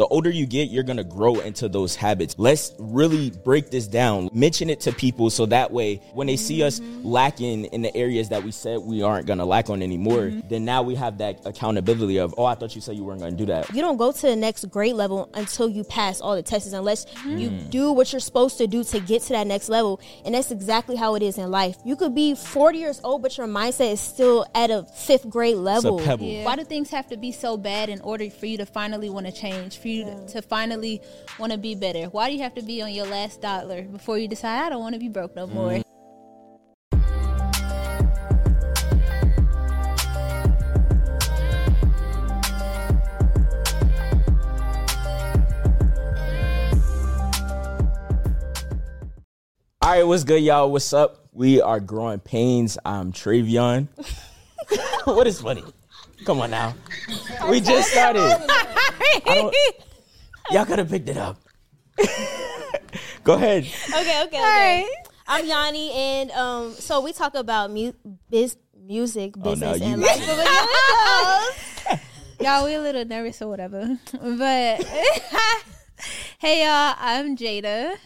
the older you get, you're gonna grow into those habits. Let's really break this down. Mention it to people so that way when they see us lacking in the areas that we said we aren't gonna lack on anymore, mm-hmm. then now we have that accountability of, oh, I thought you said you weren't gonna do that. You don't go to the next grade level until you pass all the tests, unless mm-hmm. you do what you're supposed to do to get to that next level. And that's exactly how it is in life. You could be 40 years old, but your mindset is still at a fifth grade level. Yeah. Why do things have to be so bad in order for you to finally want to change? For you yeah. to finally want to be better? Why do you have to be on your last dollar before you decide I don't want to be broke no more? Mm. All right, what's good, y'all? What's up? We are growing pains. I'm Travion. what is funny? Come on now. We just started. Y'all could have picked it up. Go ahead. Okay, okay, okay. I'm Yanni, and um, so we talk about mu- biz- music, oh, business, oh, and life. y'all, we a little nervous or whatever, but hey, y'all, I'm Jada.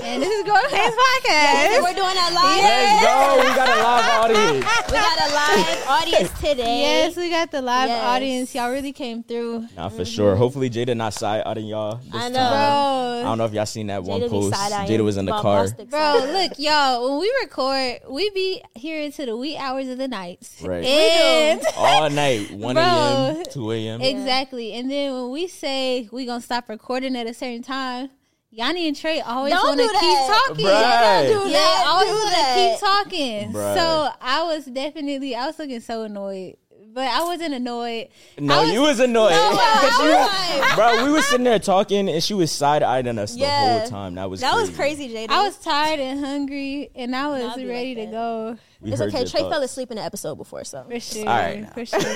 And this is Growing Painz Podcast. Yes, we're doing that live. Let's go. We got a live audience. we got a live audience today. Yes, we got the live yes. audience. Y'all really came through. Nah, for mm-hmm. sure. Hopefully Jada not side eyeing y'all. I know. Bro. I don't know if y'all seen that Jada one post. Jada was in the car. Bro, look, y'all, when we record, we be here into the wee hours of the nights. Right. And all night. 1 a.m., 2 a.m. Exactly. And then when we say we gonna stop recording at a certain time, Yanni and Trey always want to keep talking. Right. Don't do yeah, that. always want to keep talking. Right. So I was definitely, I was looking so annoyed. But I wasn't annoyed. No, was, you was annoyed. No, was, bro, we were sitting there talking, and she was side eyeing us yeah. the whole time. That was that crazy. was crazy, Jada. I was tired and hungry, and I was ready like to go. We it's okay. Trey thoughts. fell asleep in the episode before, so for sure, All right, for sure. So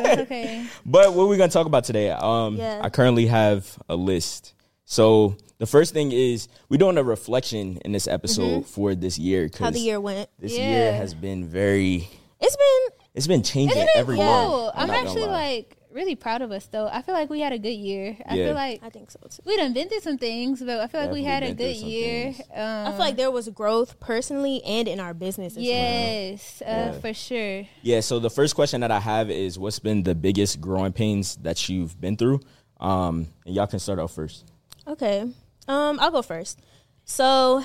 it's okay. But what we're gonna talk about today? Um, yeah. I currently have a list. So the first thing is we're doing a reflection in this episode mm-hmm. for this year. How the year went. This yeah. year has been very. It's been. It's been changing it every cool. I'm, I'm actually like really proud of us though. I feel like we had a good year. I yeah. feel like I think so too. We done been through some things, but I feel like Definitely we had a good year. Um, I feel like there was growth personally and in our business. yes, well. uh, yeah. for sure. Yeah. So the first question that I have is, what's been the biggest growing pains that you've been through? Um, and y'all can start off first. Okay. Um, I'll go first. So,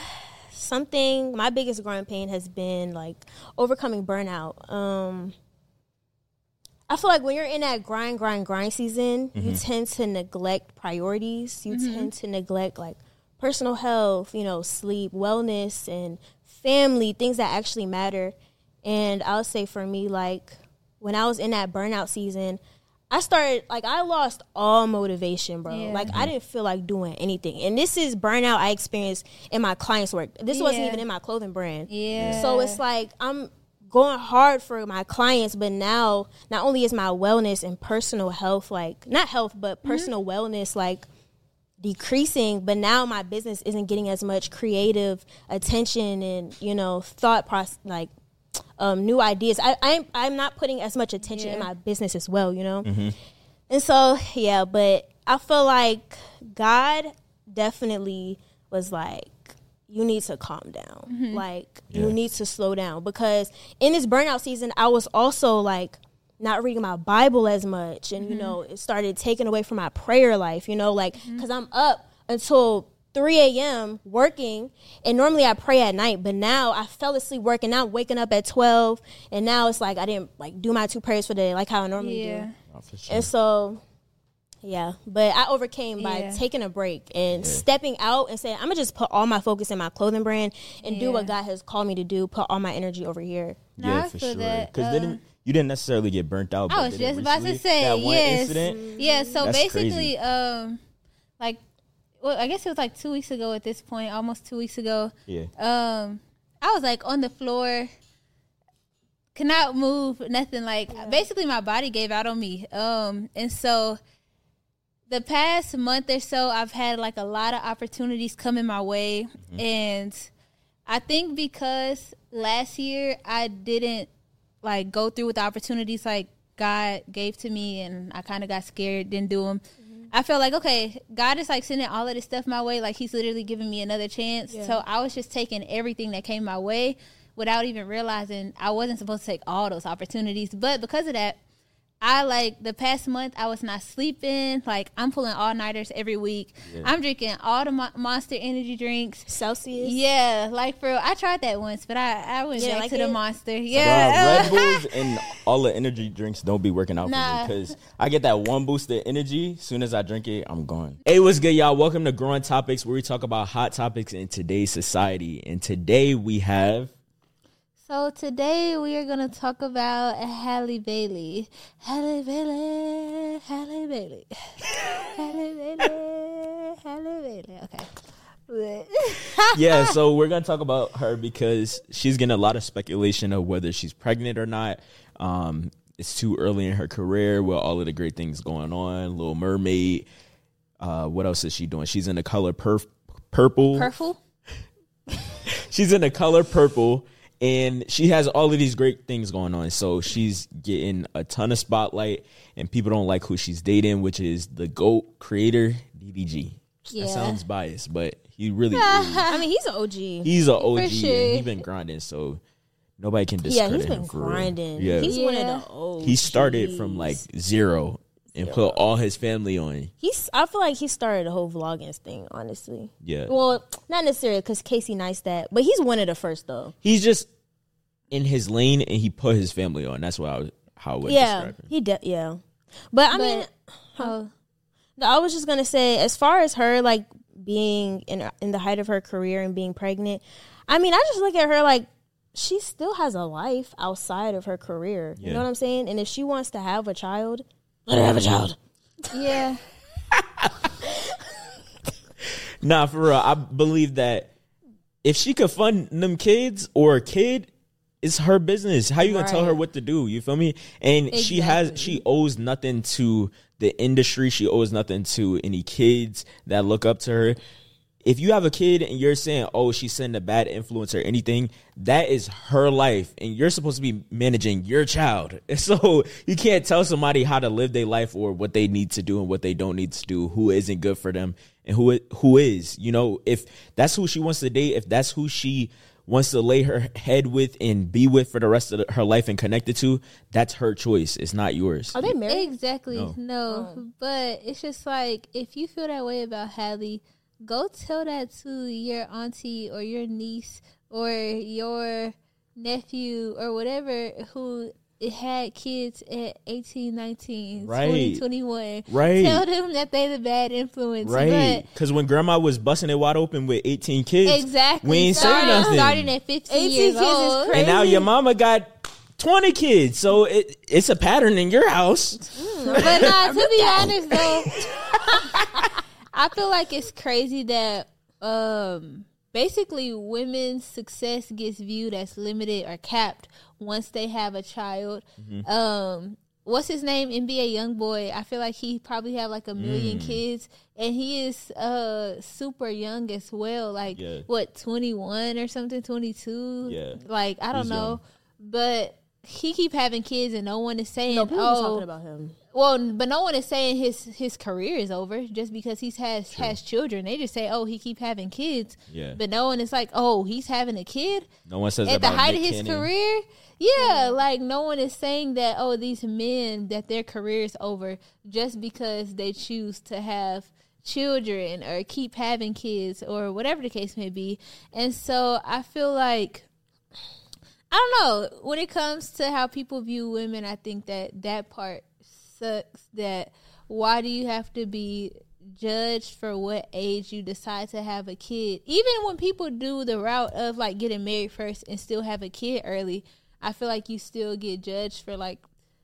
something my biggest growing pain has been like overcoming burnout. Um, I feel like when you're in that grind, grind, grind season, mm-hmm. you tend to neglect priorities. You mm-hmm. tend to neglect like personal health, you know, sleep, wellness, and family, things that actually matter. And I'll say for me, like when I was in that burnout season, I started like I lost all motivation, bro. Yeah. Like I didn't feel like doing anything. And this is burnout I experienced in my clients' work. This yeah. wasn't even in my clothing brand. Yeah. So it's like I'm going hard for my clients, but now not only is my wellness and personal health like not health, but mm-hmm. personal mm-hmm. wellness like decreasing, but now my business isn't getting as much creative attention and, you know, thought process like um, new ideas. I, I'm I'm not putting as much attention yeah. in my business as well, you know. Mm-hmm. And so yeah, but I feel like God definitely was like, you need to calm down, mm-hmm. like yeah. you need to slow down because in this burnout season, I was also like not reading my Bible as much, and you Mm-hmm. know, it started taking away from my prayer life. You know, like because I'm up until 3 a.m. working, and normally I pray at night, but now I fell asleep working out, waking up at 12, and now it's like I didn't like do my two prayers for the day like how I normally Yeah. do. Oh, sure. And so, yeah, but I overcame by Yeah. taking a break and stepping out and saying, I'm gonna just put all my focus in my clothing brand and do what God has called me to do. Put all my energy over here. No, yeah, I for sure. Because uh, didn't you didn't necessarily get burnt out? I but was just about to say that one yes. incident. Yeah, so That's basically, crazy. um, like, well, I guess it was like two weeks ago at this point, almost two weeks ago. Yeah. Um, I was like on the floor, cannot move, nothing. Like, basically, my body gave out on me. Um, and so the past month or so, I've had like a lot of opportunities coming my way, and I think because last year I didn't like go through with the opportunities like God gave to me, and I kind of got scared, didn't do them. I felt like okay, God is like sending all of this stuff my way, like He's literally giving me another chance. So I was just taking everything that came my way without even realizing I wasn't supposed to take all those opportunities. But because of that, I like the past month I was not sleeping. Like I'm pulling all nighters every week. I'm drinking all the mo- Monster energy drinks. Celsius. Yeah, like for real. I tried that once, but I I went Yeah, back like to the it? Monster. Bruh, Yeah, Red Bulls and all the energy drinks don't be working out Nah. for me because I get that one boost of energy. Soon as I drink it, I'm gone. Hey, what's good, y'all? Welcome to Growing Topics, where we talk about hot topics in today's society. And today we have So today we are gonna talk about Halle Bailey. Halle Bailey. Halle Bailey. Halle Bailey. Halle Bailey. Okay. yeah, so we're gonna talk about her because she's getting a lot of speculation of whether she's pregnant or not. Um, it's too early in her career with all of the great things going on. Little Mermaid. Uh, what else is she doing? She's in the color perf- purple. Purple. she's in the color purple and she has all of these great things going on so she's getting a ton of spotlight and people don't like who she's dating which is the goat creator ddg Yeah. that sounds biased but he really is. I mean, he's an OG. he's an og and sure. he's been grinding so nobody can yeah, discredit he's him been for real. grinding. yeah He's one of the old. he started from like zero and put all his family on He's. I feel like he started the whole vlogging thing. Honestly. yeah Well, not necessarily because Casey Neistat, but he's one of the first though. he's just in his lane and he put his family on that's what I was, how I would Yeah, describe him he de- yeah. But I mean, Oh, I was just gonna say, as far as her like being in in the height of her career and being pregnant, I mean, I just look at her like she still has a life outside of her career. You know what I'm saying? And if she wants to have a child, let her have a child. yeah. Nah, for real. I believe that if she could fund them kids or a kid, it's her business. How you gonna tell her what to do? You feel me? And she has she owes nothing to the industry. She owes nothing to any kids that look up to her. If you have a kid and you're saying, "Oh, she's sending a bad influence or anything," that is her life, and you're supposed to be managing your child. So you can't tell somebody how to live their life or what they need to do and what they don't need to do, who isn't good for them and who who is. You know, if that's who she wants to date, if that's who she wants to lay her head with and be with for the rest of the, her life and connected to, that's her choice. It's not yours. Are they married? Exactly. No. No. Um, but it's just like if you feel that way about Halle, go tell that to your auntie or your niece or your nephew or whatever who had kids at 18, 19, Right. 20, 21. Right. Tell them that they the bad influence. Right, because when grandma was busting it wide open with eighteen kids, exactly. we ain't say starting, nothing. starting at 15 18 years kids is crazy. and now your mama got twenty kids, so it, it's a pattern in your house. Mm, but nah, to be honest though, I feel like it's crazy that um basically women's success gets viewed as limited or capped once they have a child. Um what's his name? NBA YoungBoy. I feel like he probably have like a million kids and he is uh super young as well. Like Yeah. what, twenty one or something, twenty two? Yeah. Like I don't He's know. young. But he keep having kids and no one is saying No, people be oh talking about him. Well, but no one is saying his his career is over just because he's has has children. They just say, "Oh, he keep having kids." Yeah. But no one is like, "Oh, he's having a kid." No one says at the height Nick of his Cannon. career. Yeah, like no one is saying that. Oh, these men that their career is over just because they choose to have children or keep having kids or whatever the case may be. And so I feel like I don't know when it comes to how people view women. I think that that part sucks. That why do you have to be judged for what age you decide to have a kid? Even when people do the route of like getting married first and still have a kid early, I feel like you still get judged for like,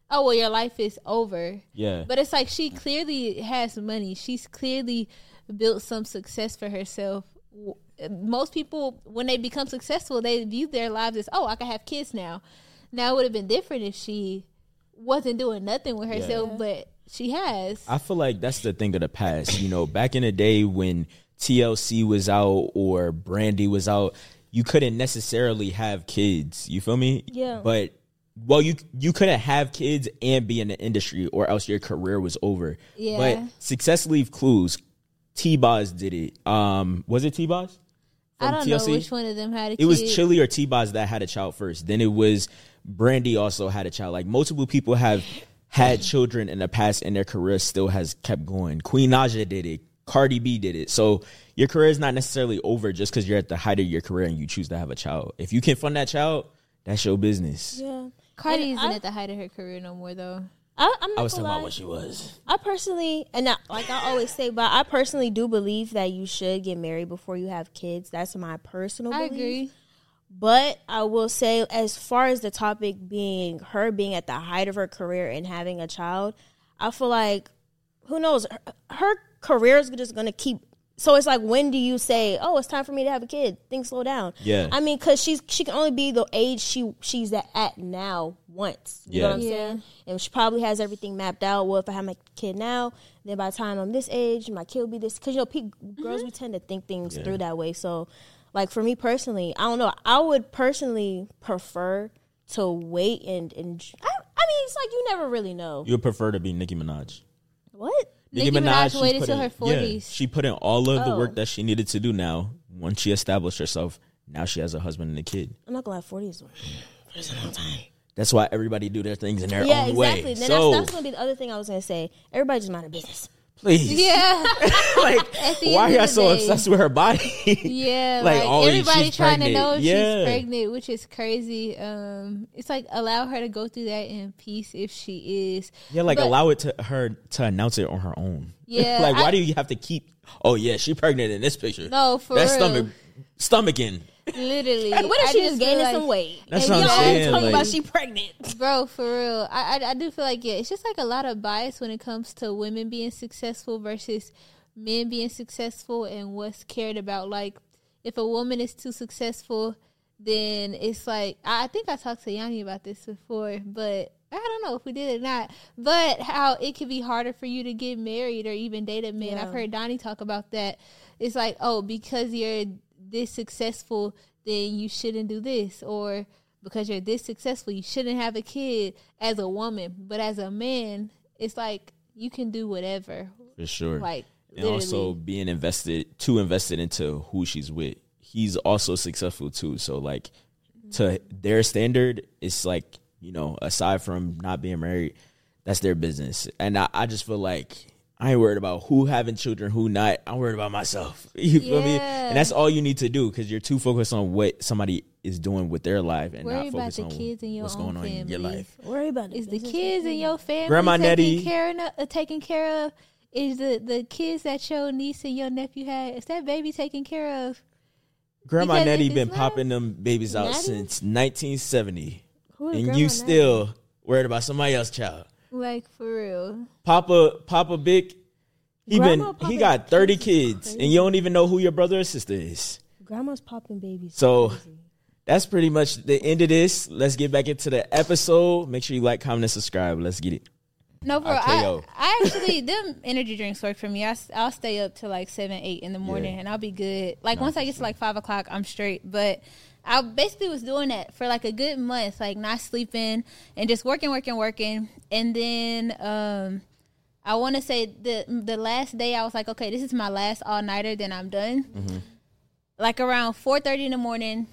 oh well, your life is over. Yeah. But it's like she clearly has money. She's clearly built some success for herself. Most people, when they become successful, they view their lives as, oh, I can have kids now. Now it would have been different if she wasn't doing nothing with herself, but she has. I feel like that's the thing of the past. You know, back in the day when TLC was out or Brandy was out, you couldn't necessarily have kids. You feel me? Yeah. But well, you you couldn't have kids and be in the industry, or else your career was over. Yeah. But success leave clues. T Boz did it. Um, was it T Boz? I don't know which one of them had a It kid. was Chili or T Boz that had a child first. Then it was Brandy also had a child. Like multiple people have had children in the past and their career still has kept going. Queen Naija did it. Cardi B did it. So your career is not necessarily over just because you're at the height of your career and you choose to have a child. If you can fund that child, that's your business. Yeah. Cardi And isn't I- at the height of her career no more, though. I, I'm not I was gonna talking about what she was. I personally, and I, like I always say, but I personally do believe that you should get married before you have kids. That's my personal I belief. agree. But I will say, as far as the topic being her being at the height of her career and having a child, I feel like who knows her, her career is just going to keep. So it's like, when do you say, "Oh, it's time for me to have a kid"? Things slow down. Yeah. I mean, because she's she can only be the age she she's at, at now once. You know Yeah. what I'm Yeah. saying? And she probably has everything mapped out. Well, if I have my kid now, then by the time I'm this age, my kid will be this. Because you know, pe- girls we mm-hmm. tend to think things through that way. So, like for me personally, I don't know. I would personally prefer to wait and and I, I mean, it's like you never really know You would prefer to be Nicki Minaj. what. Nicki Minaj she waited put till in- her 40s. she put in all of the Oh. work that she needed to do now. Once she established herself, now she has a husband and a kid. I'm not gonna lie, forties is a long time. That's why everybody do their things in their Yeah, own exactly. way. Then so that's, that's gonna be the other thing I was gonna say. Everybody just mind their business. Please, Yeah. like why y'all so day- obsessed with her body? Yeah, Like, like, oh, everybody trying to know if Yeah. she's pregnant, which is crazy. Um, it's like allow her to go through that in peace if she is. yeah, like But- allow it to her to announce it on her own. Yeah, like why I- do you have to keep? Oh yeah, she pregnant in this picture. No, for that real. stomach, stomaching. Literally, What if I she just gaining like- some weight? That's and what I'm y'all saying, talking like- about she pregnant. bro for real. I, I i do feel like yeah it's just like a lot of bias when it comes to women being successful versus men being successful and what's cared about. Like if a woman is too successful then it's like i I think i talked to yanni about this before but i don't know if we did or not. But how it could be harder for you to get married or even date a man i've heard donnie talk about that. It's like oh because you're this successful then you shouldn't do this or because you're this successful you shouldn't have a kid as a woman but as a man it's like you can do whatever For sure. like and also being invested too invested into who she's with. He's also successful too. So like to their standard, it's like, you know, aside from not being married, that's their business. And I, I just feel like I ain't worried about who having children, who not. I'm worried about myself. You feel me? And that's all you need to do because you're too focused on what somebody is doing with their life and Worry not about focused the on kids in your what's own going on in your life. Worry about it. is the kids in your family Grandma taken Nettie. care of, uh, taken care of is the the kids that your niece and your nephew had is that baby taken care of Grandma Because Nettie been not- popping them babies out Natty? since 1970. Who is and Grandma you Natty? still worried about somebody else's child. Like for real Papa Papa Big, he Grandma been he got 30 kids is kids and you don't even know who your brother or sister is. Grandma's popping babies. So Crazy. that's pretty much the end of this. Let's get back into the episode. Make sure you like, comment, and subscribe. Let's get it. No, bro. I, I actually them energy drinks work for me. I, will stay up to like seven, eight in the morning, Yeah. and I'll be good. Like once I get to like five o'clock, I'm straight. But I basically was doing that for like a good month, like not sleeping and just working, working, working. And then um, I want to say the the last day I was like, okay, this is my last all nighter. Then I'm done. Mm-hmm. Like around four thirty in the morning,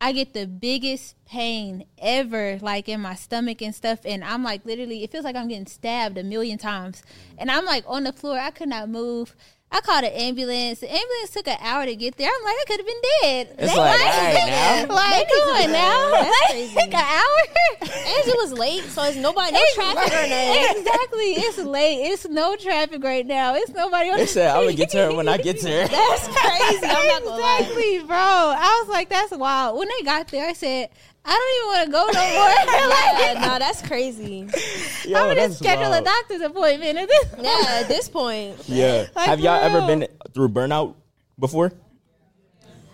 I get the biggest pain ever, like in my stomach and stuff. And I'm like, literally, it feels like I'm getting stabbed a million times. And I'm like on the floor, I could not move. I called an ambulance. The ambulance took an hour to get there. I'm like, I could have been dead. It's like, all right now. like, come on now. That's Like, crazy. Take an hour. Angela's late, so it's nobody, no It's- traffic or nothing. Exactly. It's late. It's no traffic right now. It's nobody on They said I'm gonna get to her when I get to her. That's crazy. I'm not gonna lie. Exactly, bro. I was like, that's wild. When they got there, I said, I don't even want to go no more. Yeah, like, nah, that's crazy. Yo, I'm gonna schedule wild. a doctor's appointment. At this Yeah, at this point, Yeah. Like, Have y'all for ever been through burnout before?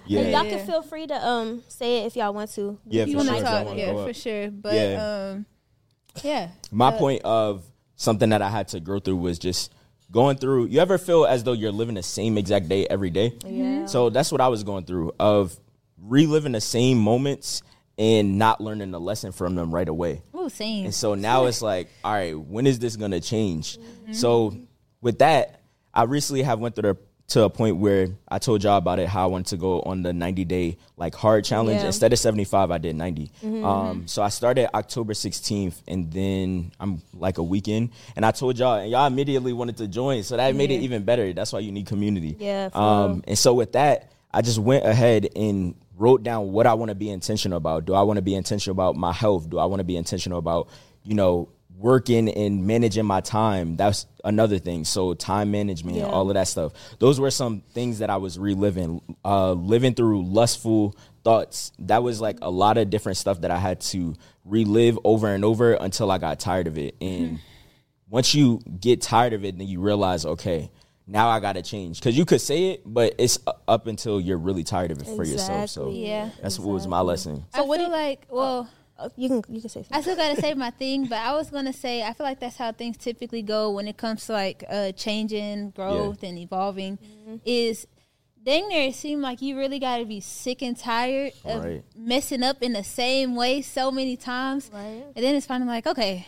Yeah. y'all can feel free to um say it if y'all want to. Yeah, you for want sure. to if y'all talk? Yeah, for sure. But Yeah. um, yeah. My Uh, point of something that I had to go through was just going through. You ever feel as though you're living the same exact day every day? Yeah. So that's what I was going through of reliving the same moments and not learning the lesson from them right away. Ooh, same. And so now it's like, all right, when is this gonna change? So with that, I recently have went through the, to a point where I told y'all about it how I wanted to go on the 90 day like hard challenge. Yeah. Instead of 75, I did 90. Um, so I started October 16th and then I'm like a weekend. And I told y'all, and y'all immediately wanted to join. So that made it even better. That's why you need community. Yeah, Um, and so with that, I just went ahead and wrote down what I want to be intentional about. Do I want to be intentional about my health? Do I want to be intentional about, you know, working and managing my time? That's another thing. So time management, Yeah. all of that stuff. Those were some things that I was reliving, uh, living through lustful thoughts. That was like a lot of different stuff that I had to relive over and over until I got tired of it. And once you get tired of it, then you realize, okay, now I got to change. Because you could say it, but it's up until you're really tired of it for yourself. So Yeah. that's what was my lesson. So I what feel do you- like, well, Uh, you can you can say something. I still gotta say my thing, but I was gonna say I feel like that's how things typically go when it comes to like uh, changing, growth, and evolving. Mm-hmm. Is dang near it seemed like you really gotta be sick and tired of Right. messing up in the same way so many times, Right. and then it's finally like okay.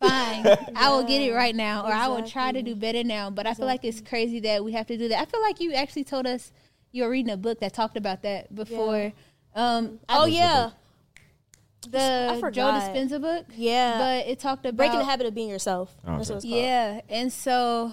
Fine, I will get it right now, or I will try to do better now. But I feel like it's crazy that we have to do that. I feel like you actually told us you were reading a book that talked about that before. Um, Oh yeah, the I Joe forgot. Dispenza book. yeah. But it talked about Breaking the habit of being yourself. Oh, okay. what it's called. Yeah, and so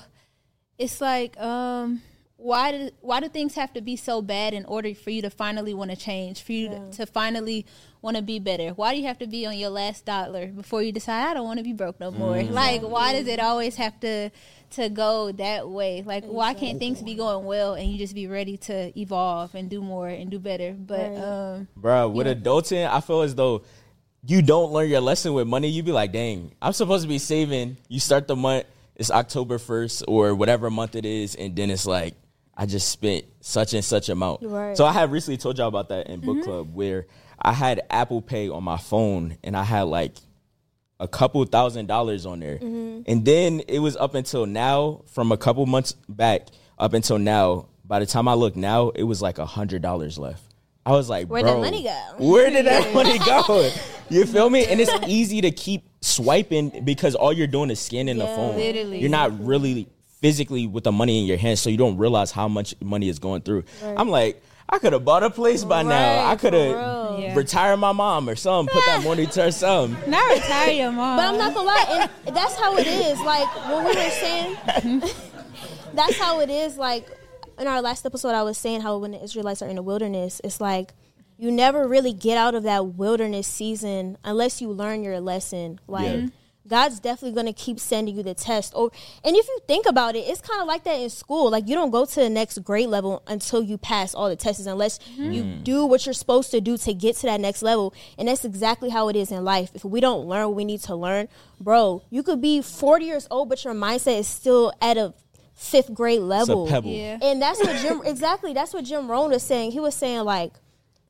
it's like, um, why do why do things have to be so bad in order for you to finally want to change? For you to, to finally want to be better? Why do you have to be on your last dollar before you decide I don't want to be broke no more? Mm. Like, why does it always have to to go that way? Like, why can't things be going well and you just be ready to evolve and do more and do better? But um, Bro, with adulting, I feel as though you don't learn your lesson with money. You'd be like, dang, I'm supposed to be saving. You start the month, it's October 1st or whatever month it is, and then it's like, I just spent such and such amount. Right. So I had recently told y'all about that in book mm-hmm. club where I had Apple Pay on my phone and I had like a couple thousand dollars on there. Mm-hmm. And then it was up until now, from a couple months back up until now, by the time I look now, it was like a hundred dollars left. I was like, bro, that money go? Where did that money go? You feel me? And it's easy to keep swiping because all you're doing is scanning the phone. Literally. You're not really physically with the money in your hands, so you don't realize how much money is going through. I'm like, I could have bought a place by now. I could have. Yeah. retired my mom or something, put that money to her something. not retire your mom. But I'm not gonna lie, and that's how it is. Like when we were saying, that's how it is. Like in our last episode, I was saying how when the Israelites are in the wilderness, it's like you never really get out of that wilderness season unless you learn your lesson. Like. Yeah. God's definitely gonna keep sending you the test. Or, and if you think about it, it's kind of like that in school. Like you don't go to the next grade level until you pass all the tests, unless you mm-hmm. do what you're supposed to do to get to that next level. And that's exactly how it is in life. If we don't learn what we need to learn, bro, you could be 40 years old, but your mindset is still at a fifth grade It's a level. pebble. Yeah. And that's what Jim exactly. That's what Jim Rohn was saying. He was saying like,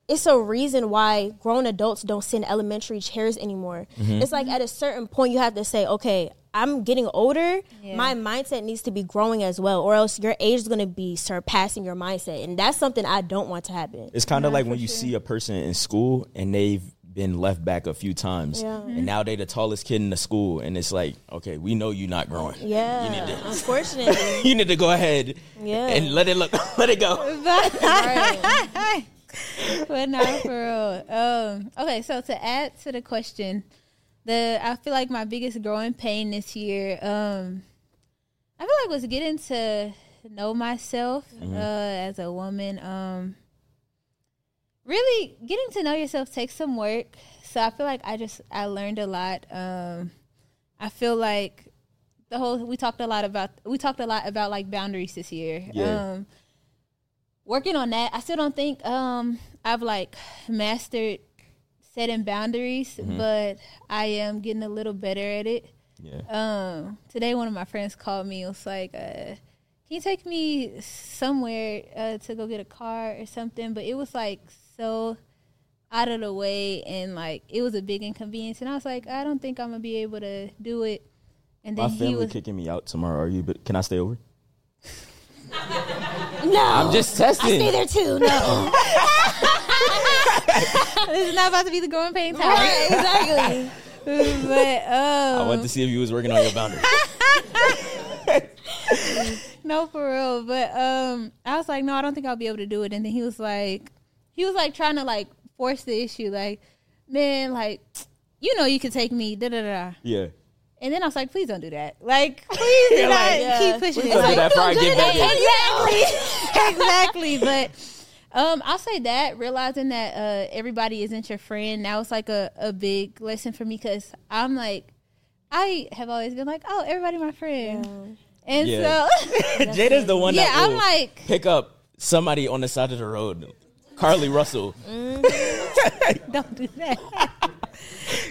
it's a reason why grown adults don't sit in elementary chairs anymore. Mm-hmm. It's like at a certain point you have to say, okay, I'm getting older, Yeah. my mindset needs to be growing as well, or else your age is going to be surpassing your mindset, and that's something I don't want to happen. It's kind of like when you see a person in school and they've been left back a few times, Yeah. and now they're the tallest kid in the school, and it's like, okay, we know you're not growing. Yeah, you need to, unfortunately, you need to go ahead Yeah. and let it look, let it go. but not for real. Um, okay, so to add to the question, the I feel like my biggest growing pain this year, um, I feel like was getting to know myself uh, as a woman. Um, really getting to know yourself takes some work. So I feel like I just I learned a lot. Um, I feel like the whole we talked a lot about we talked a lot about like boundaries this year. Yeah. Um, working on that. I still don't think um I've like mastered setting boundaries, but I am getting a little better at it. Yeah. Um today one of my friends called me. It was like, uh, "Can you take me somewhere uh, to go get a car or something?" But it was like so out of the way and like it was a big inconvenience and I was like, "I don't think I'm going to be able to do it." And then My he family was kicking me out tomorrow. Are you? But can I stay over? no, I'm just testing. I stay there too. No, this is not about to be the growing pain time. exactly. but um, I wanted to see if you was working on your boundaries. No, for real. But um, I was like, no, I don't think I'll be able to do it. And then he was like, he was like trying to like force the issue, like, man, like, you know, you could take me, da da da. yeah. And then I was like, please don't do that. Like, please do not like, yeah. keep pushing Please it. don't do Like, that before I get back in. exactly, exactly. But um, I'll say that realizing that uh, everybody isn't your friend now it's like a, a big lesson for me because I'm like, I have always been like, oh, everybody my friend, and Yeah. so Jada's the one yeah, that I'm like, pick up somebody on the side of the road. Carlee Russell. don't do that.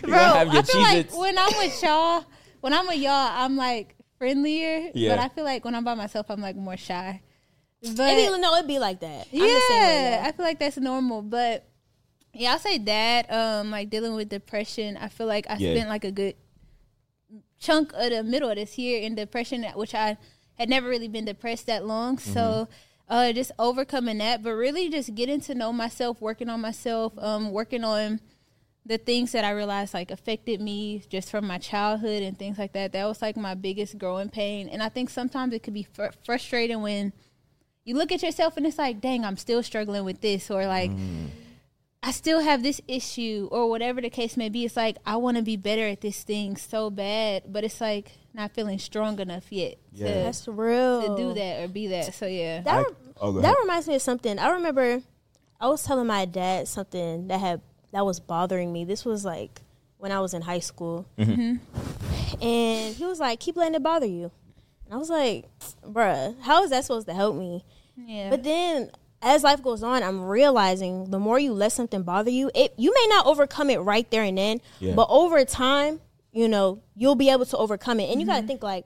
Bro, gonna have your I feel like when I'm with y'all, when I'm with y'all, I'm like friendlier. Yeah. But I feel like when I'm by myself, I'm like more shy. But Maybe no, it'd be like that. I'm yeah, way. I feel like that's normal. But yeah, I'll say that. Um, like dealing with depression, I feel like I Yeah. spent like a good chunk of the middle of this year in depression, which I had never really been depressed that long. Mm-hmm. So. Uh, just overcoming that, but really just getting to know myself, working on myself, um, working on the things that I realized like affected me just from my childhood and things like that. That was like my biggest growing pain. And I think sometimes it could be fr- frustrating when you look at yourself and it's like, dang, I'm still struggling with this, or like, mm. I still have this issue, or whatever the case may be. It's like, I want to be better at this thing so bad, but it's like not feeling strong enough yet Yeah. to, That's real. to do that or be that. So, yeah. That, I- oh, that reminds me of something. I remember I was telling my dad something that had that was bothering me. This was like when I was in high school, Mm-hmm. and he was like, "Keep letting it bother you." And I was like, "Bruh, how is that supposed to help me?" yeah. But then as life goes on, I'm realizing the more you let something bother you, it you may not overcome it right there and then, Yeah. but over time, you know, you'll be able to overcome it. And you Mm-hmm. got to think like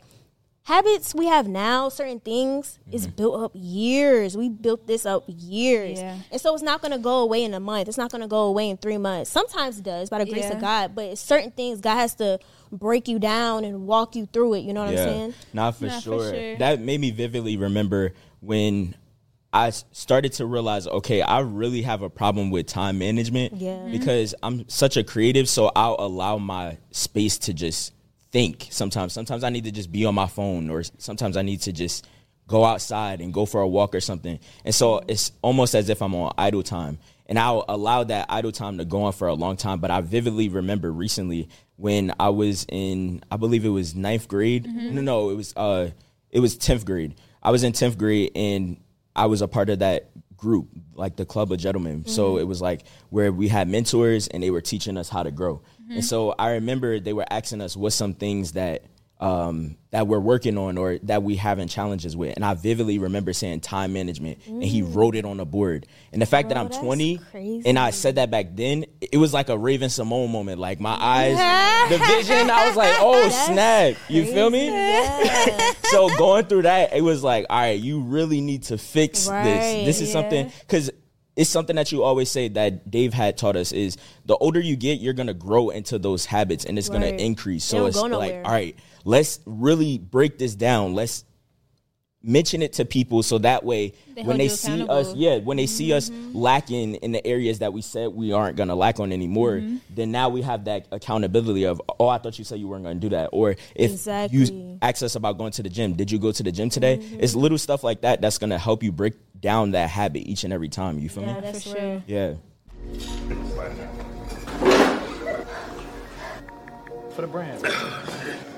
habits we have now, certain things is built up years. We built this up years. Yeah. And so it's not going to go away in a month. It's not going to go away in 3 months. Sometimes it does by the grace Yeah. of God, but certain things God has to break you down and walk you through it, you know what I'm saying? Not for, Nah, for sure. sure. That made me vividly remember when I started to realize, okay, I really have a problem with time management. Yeah. Mhm. Because I'm such a creative, so I'll allow my space to just think sometimes. Sometimes I need to just be on my phone, or sometimes I need to just go outside and go for a walk or something. And so it's almost as if I'm on idle time. And I'll allow that idle time to go on for a long time. But I vividly remember recently when I was in, I believe it was ninth grade. No, no, it was uh, it was tenth grade. I was in tenth grade and I was a part of that group, like the Club of Gentlemen. So it was like where we had mentors and they were teaching us how to grow. And so I remember they were asking us what some things that um, that we're working on or that we having challenges with. And I vividly remember saying time management, and he wrote it on the board. And the fact that I'm 20 crazy. and I said that back then, it was like a Raven-Symoné moment. Like my eyes, the vision, I was like, oh snap! You feel me? Yeah. so going through that, it was like, all right, you really need to fix Right, this. This is yeah. something because it's something that you always say that Dave had taught us is the older you get, you're gonna grow into those habits and it's gonna increase. So it's go like, all right, let's really break this down. Let's mention it to people so that way They when they see us, accountable. yeah, when they see us mm-hmm. lacking in the areas that we said we aren't gonna lack on anymore, mm-hmm. then now we have that accountability of, oh, I thought you said you weren't gonna do that. Or if Exactly. you ask us about going to the gym, did you go to the gym today? Mm-hmm. It's little stuff like that that's gonna help you break down that habit each and every time. You feel Yeah, me? that's For sure. Yeah. For the brand.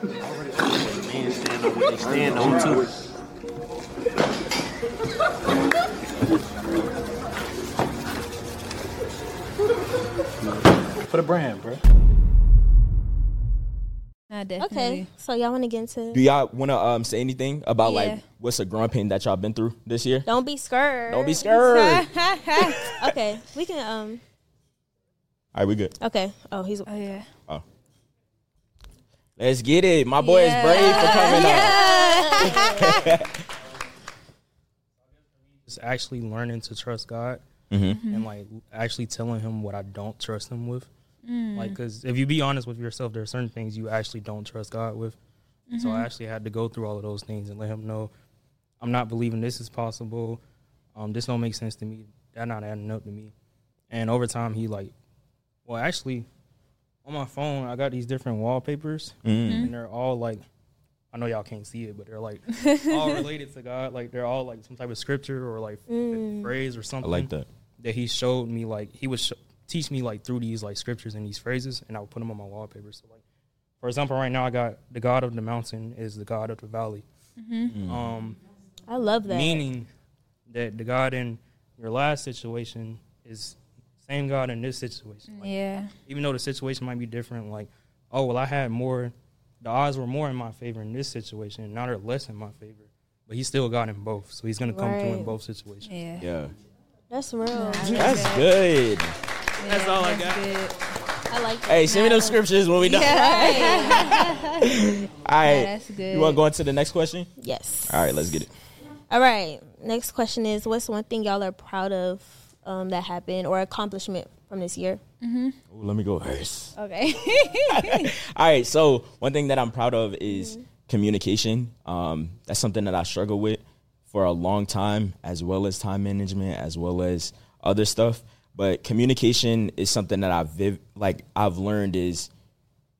Already man stand on what they stand on too. For the brand, bro. Nah, definitely. Okay, so y'all want to get into? Do y'all want to um say anything about Yeah. like what's a growing pain that y'all been through this year? Don't be scared. Don't be scared. Okay, we can. Um. All right, we good. Okay. Oh, he's. Oh yeah. Let's get it. My boy is brave for coming out. Just actually learning to trust God Mm-hmm. and like actually telling Him what I don't trust Him with. Mm. Like, because if you be honest with yourself, there are certain things you actually don't trust God with. So Mm-hmm. I actually had to go through all of those things and let Him know I'm not believing this is possible. Um, this don't make sense to me. That not adding up to me. And over time, He like, well, actually, on my phone, I got these different wallpapers, Mm. and they're all like, I know y'all can't see it, but they're like all related to God. Like they're all like some type of scripture or like phrase or something. I something like that. that he showed me like he would sh- teach me like through these like scriptures and these phrases and i would put them on my wallpaper so like for example right now i got the god of the mountain is the god of the valley um I love that. meaning that the god in your last situation is same god in this situation Like, Yeah. even though the situation might be different like oh well i had more the odds were more in my favor in this situation now they're less in my favor but he still got in both so he's gonna come through in both situations Yeah. Yeah. That's real. That's good. That's all I got. Good. I like. That. Hey, send me those scriptures when we done. All right. that's good. You want to go on to the next question? Yes. All right, let's get it. All right. Next question is: What's one thing y'all are proud of um, that happened or accomplishment from this year? Ooh, let me go first. Okay. All right, so one thing that I'm proud of is communication. Um, that's something that I struggle with for a long time, as well as time management, as well as other stuff. But communication is something that I've viv- like I've learned is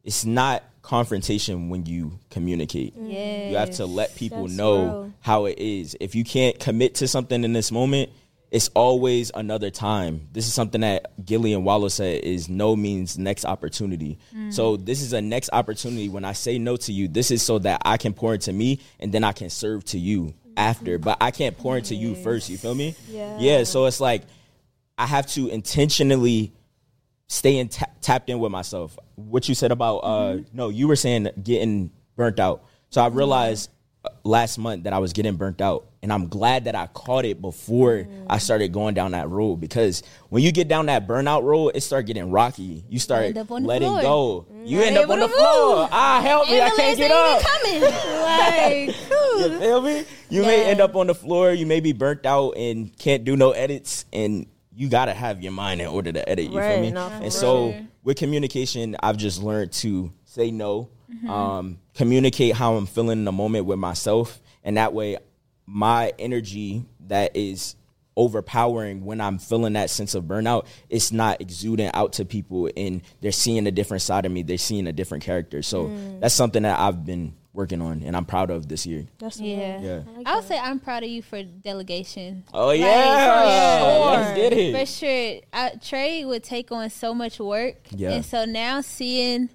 it's not confrontation when you communicate. yeah. You have to let people That's know real. how it is. If you can't commit to something in this moment, it's always another time. This is something that Gillian Wallow said is no means next opportunity. So this is a next opportunity. When I say no to you, this is so that I can pour into me and then I can serve to you after. But I can't pour into you first. You feel me? Yeah. Yeah. So it's like I have to intentionally stay in ta- tapped in with myself. What you said about uh no, you were saying getting burnt out. So I realized uh, last month that I was getting burnt out and I'm glad that I caught it before I started going down that road because when you get down that burnout road, it start getting rocky. You start end up on the letting floor. go. You end up on the to floor. Ah, help me. I can't get up. Coming. like, You feel me? You may end up on the floor. You may be burnt out and can't do no edits, and you gotta have your mind in order to edit. You feel Right, me? no, for and so sure. with communication, I've just learned to say no, um, communicate how I'm feeling in the moment with myself, and that way, my energy that is overpowering when I'm feeling that sense of burnout, it's not exuding out to people and they're seeing a different side of me. They're seeing a different character. So that's something that I've been working on and I'm proud of this year. That's yeah. Yeah. I would say I'm proud of you for delegation. Oh Like, yeah, for sure. let's get it. For sure. I, Trey would take on so much work. Yeah. And so now seeing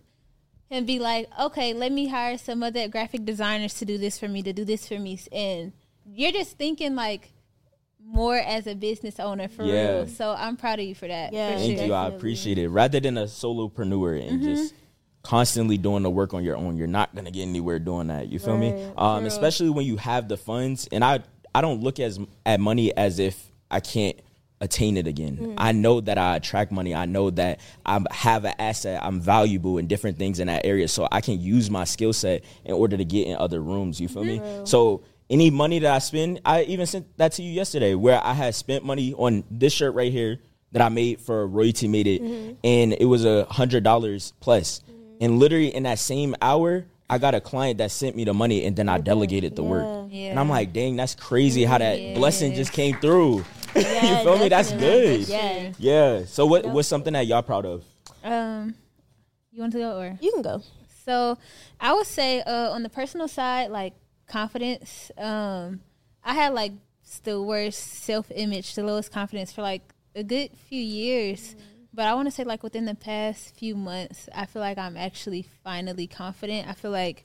him be like, okay, let me hire some other graphic designers to do this for me, to do this for me. And you're just thinking like more as a business owner for Yeah. real. So I'm proud of you for that. Yeah. for Thank sure. you, I appreciate it. Rather than a solopreneur and just constantly doing the work on your own, you're not gonna get anywhere doing that. You feel me? Um, especially when you have the funds. And I, I don't look as at money as if I can't attain it again. I know that I attract money. I know that I have an asset. I'm valuable in different things in that area, so I can use my skill set in order to get in other rooms. You feel me? So any money that I spend, I even sent that to you yesterday, where I had spent money on this shirt right here that I made for Royalty Made It, Mm-hmm. and it was a hundred dollars plus. And literally in that same hour, I got a client that sent me the money, and then I delegated the work. Yeah. And I'm like, dang, that's crazy how that Yeah. blessing just came through. Yeah, you feel me? That's definitely. good. Yeah. Yeah. So what what's something that y'all proud of? Um, you want to go or? You can go. So I would say uh, on the personal side, like confidence. Um, I had like the worst self image, the lowest confidence for like a good few years. But I want to say like within the past few months, I feel like I'm actually finally confident. I feel like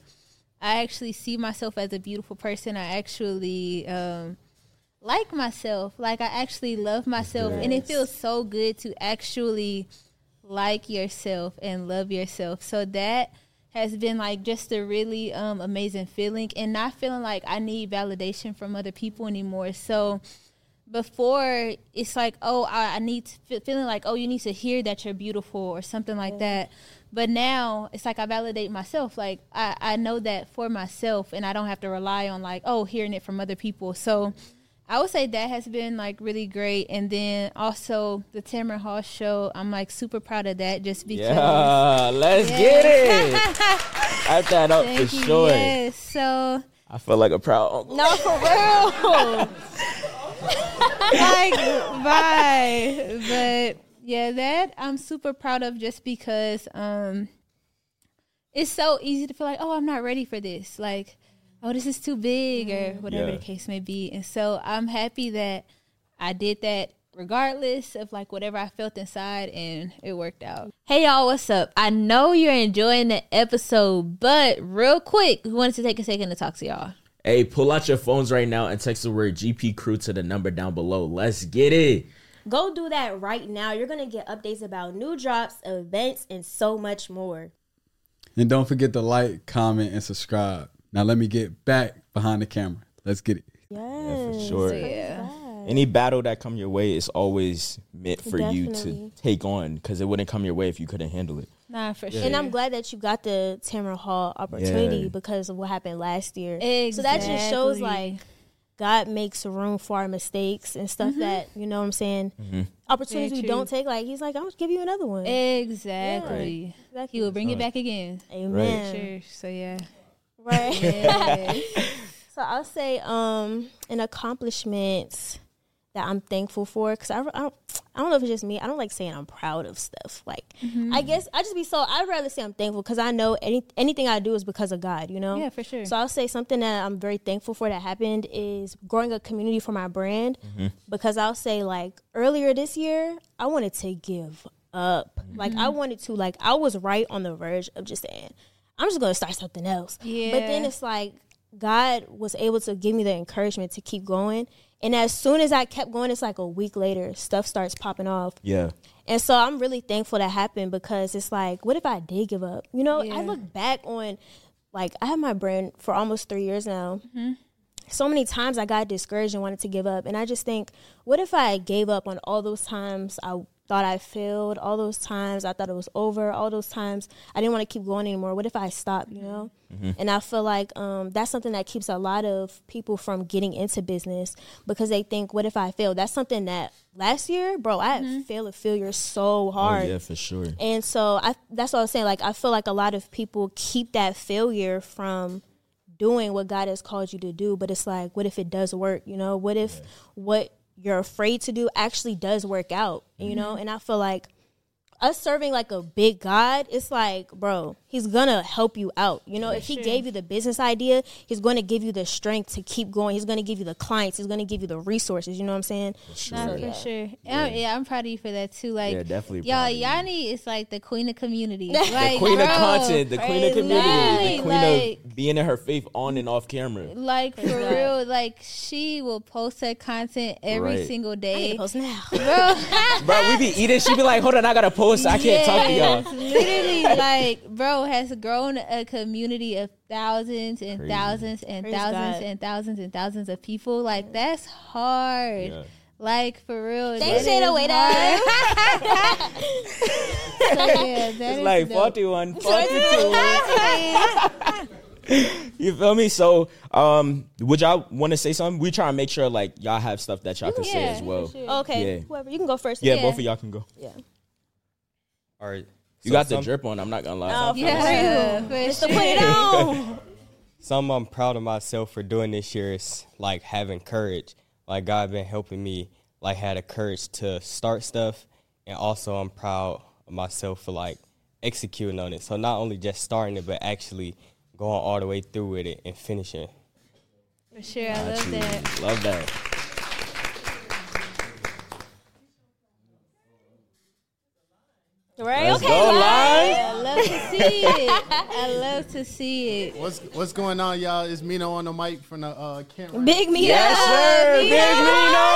I actually see myself as a beautiful person. I actually um, like myself. Like I actually love myself, and it feels so good to actually like yourself and love yourself. So that has been like just a really um, amazing feeling, and not feeling like I need validation from other people anymore. So before it's like oh I, I need to fe- feeling like oh you need to hear that you're beautiful or something like that but now it's like i validate myself like I, I know that for myself and i don't have to rely on like oh hearing it from other people so i would say that has been like really great and then also the Tamron Hall show i'm like super proud of that just because Yeah, let's get it. Hype that up Thank for you, sure. yes. so I feel like a proud uncle. No, for real. like bye but yeah that i'm super proud of just because um it's so easy to feel like oh i'm not ready for this like oh this is too big or whatever Yeah. the case may be and so i'm happy that i did that regardless of like whatever i felt inside and it worked out hey y'all what's up i know you're enjoying the episode but real quick we wanted to take a second to talk to y'all Hey, pull out your phones right now and text the word GP Crew to the number down below. Let's get it. Go do that right now. You're going to get updates about new drops, events, and so much more. And don't forget to like, comment, and subscribe. Now let me get back behind the camera. Let's get it. Yeah, for sure. yeah Any battle that come your way is always meant for you to take on because it wouldn't come your way if you couldn't handle it. nah for sure And I'm glad that you got the Tamron Hall opportunity Yeah. because of what happened last year. Exactly. So that just shows like God makes room for our mistakes and stuff mm-hmm. that, you know what I'm saying? Mm-hmm. Opportunities we don't take, like he's like, I'm gonna give you another one. Exactly. Exactly. He will bring it back again. Amen. Right. Sure. So yeah. Right. Yeah. So I'll say um an accomplishment that I'm thankful for because I, I don't I don't know if it's just me. I don't like saying I'm proud of stuff. Like mm-hmm. I guess I just be so I'd rather say I'm thankful because I know any anything I do is because of God. You know. Yeah, for sure. So I'll say something that I'm very thankful for that happened is growing a community for my brand mm-hmm. because I'll say like earlier this year I wanted to give up. Like I mm-hmm. wanted to like I was right on the verge of just saying I'm just gonna start something else. Yeah. But then it's like God was able to give me the encouragement to keep going. And as soon as I kept going, it's like a week later, stuff starts popping off. Yeah. And so I'm really thankful that happened because it's like, what if I did give up? You know, I look back on, like, I have my brand for almost three years now. Mm-hmm. So many times I got discouraged and wanted to give up. And I just think, what if I gave up on all those times I thought I failed, all those times I thought it was over, all those times I didn't want to keep going anymore? What if I stopped, you know? And I feel like um, that's something that keeps a lot of people from getting into business because they think, what if I fail? That's something that last year, bro, I had failed a failure so hard. Oh, yeah, for sure. And so I that's what I was saying. Like I feel like a lot of people keep that failure from doing what God has called you to do. But it's like, what if it does work? You know, what if what you're afraid to do actually does work out? You know, Mm-hmm. and I feel like us serving like a big God, it's like, bro, he's gonna help you out. You know, if he gave you the business idea, he's gonna give you the strength to keep going. He's gonna give you the clients. He's gonna give you the resources. You know what I'm saying? Nah, for sure. Yeah. yeah, I'm proud of you for that too. Like, Yeah, definitely Y'all, proud of you. Yanni is like the queen of community. The like, queen of content, the queen of community, literally, the queen like, of being in her faith on and off camera. Like for real, like she will post her content every Right. single I need day. to post now. Bro, Bro, we be eating. She be like, hold on, I gotta post. I can't talk to y'all. Literally, like, bro, has grown a community of thousands and Crazy. thousands and Praise thousands God. and thousands and thousands of people. Like, that's hard. Yeah. Like for real. Thanks, that Jada. is Wait hard. up. So, yeah, It's like dope. 41, 42. You feel me? So, um, would y'all want to say something? We try and make sure like y'all have stuff that y'all can say as well. for sure. Okay, Yeah. whoever you can go first. Yeah, Yeah. both of y'all can go. yeah. All right. You So got the drip on. I'm not gonna lie. Oh, Yeah, for Just sure. to put it on. Something I'm proud of myself for doing this year is like having courage. Like God been helping me like had the courage to start stuff and also I'm proud of myself for like executing on it. So not only just starting it but actually going all the way through with it and finishing. For sure, I love that. Love that. Right? Let's okay, go, Lion. I love to see it. I love to see it. What's what's going on, y'all? It's Mino on the mic from the uh, camera. Big me. Yes, sir. Big Nino.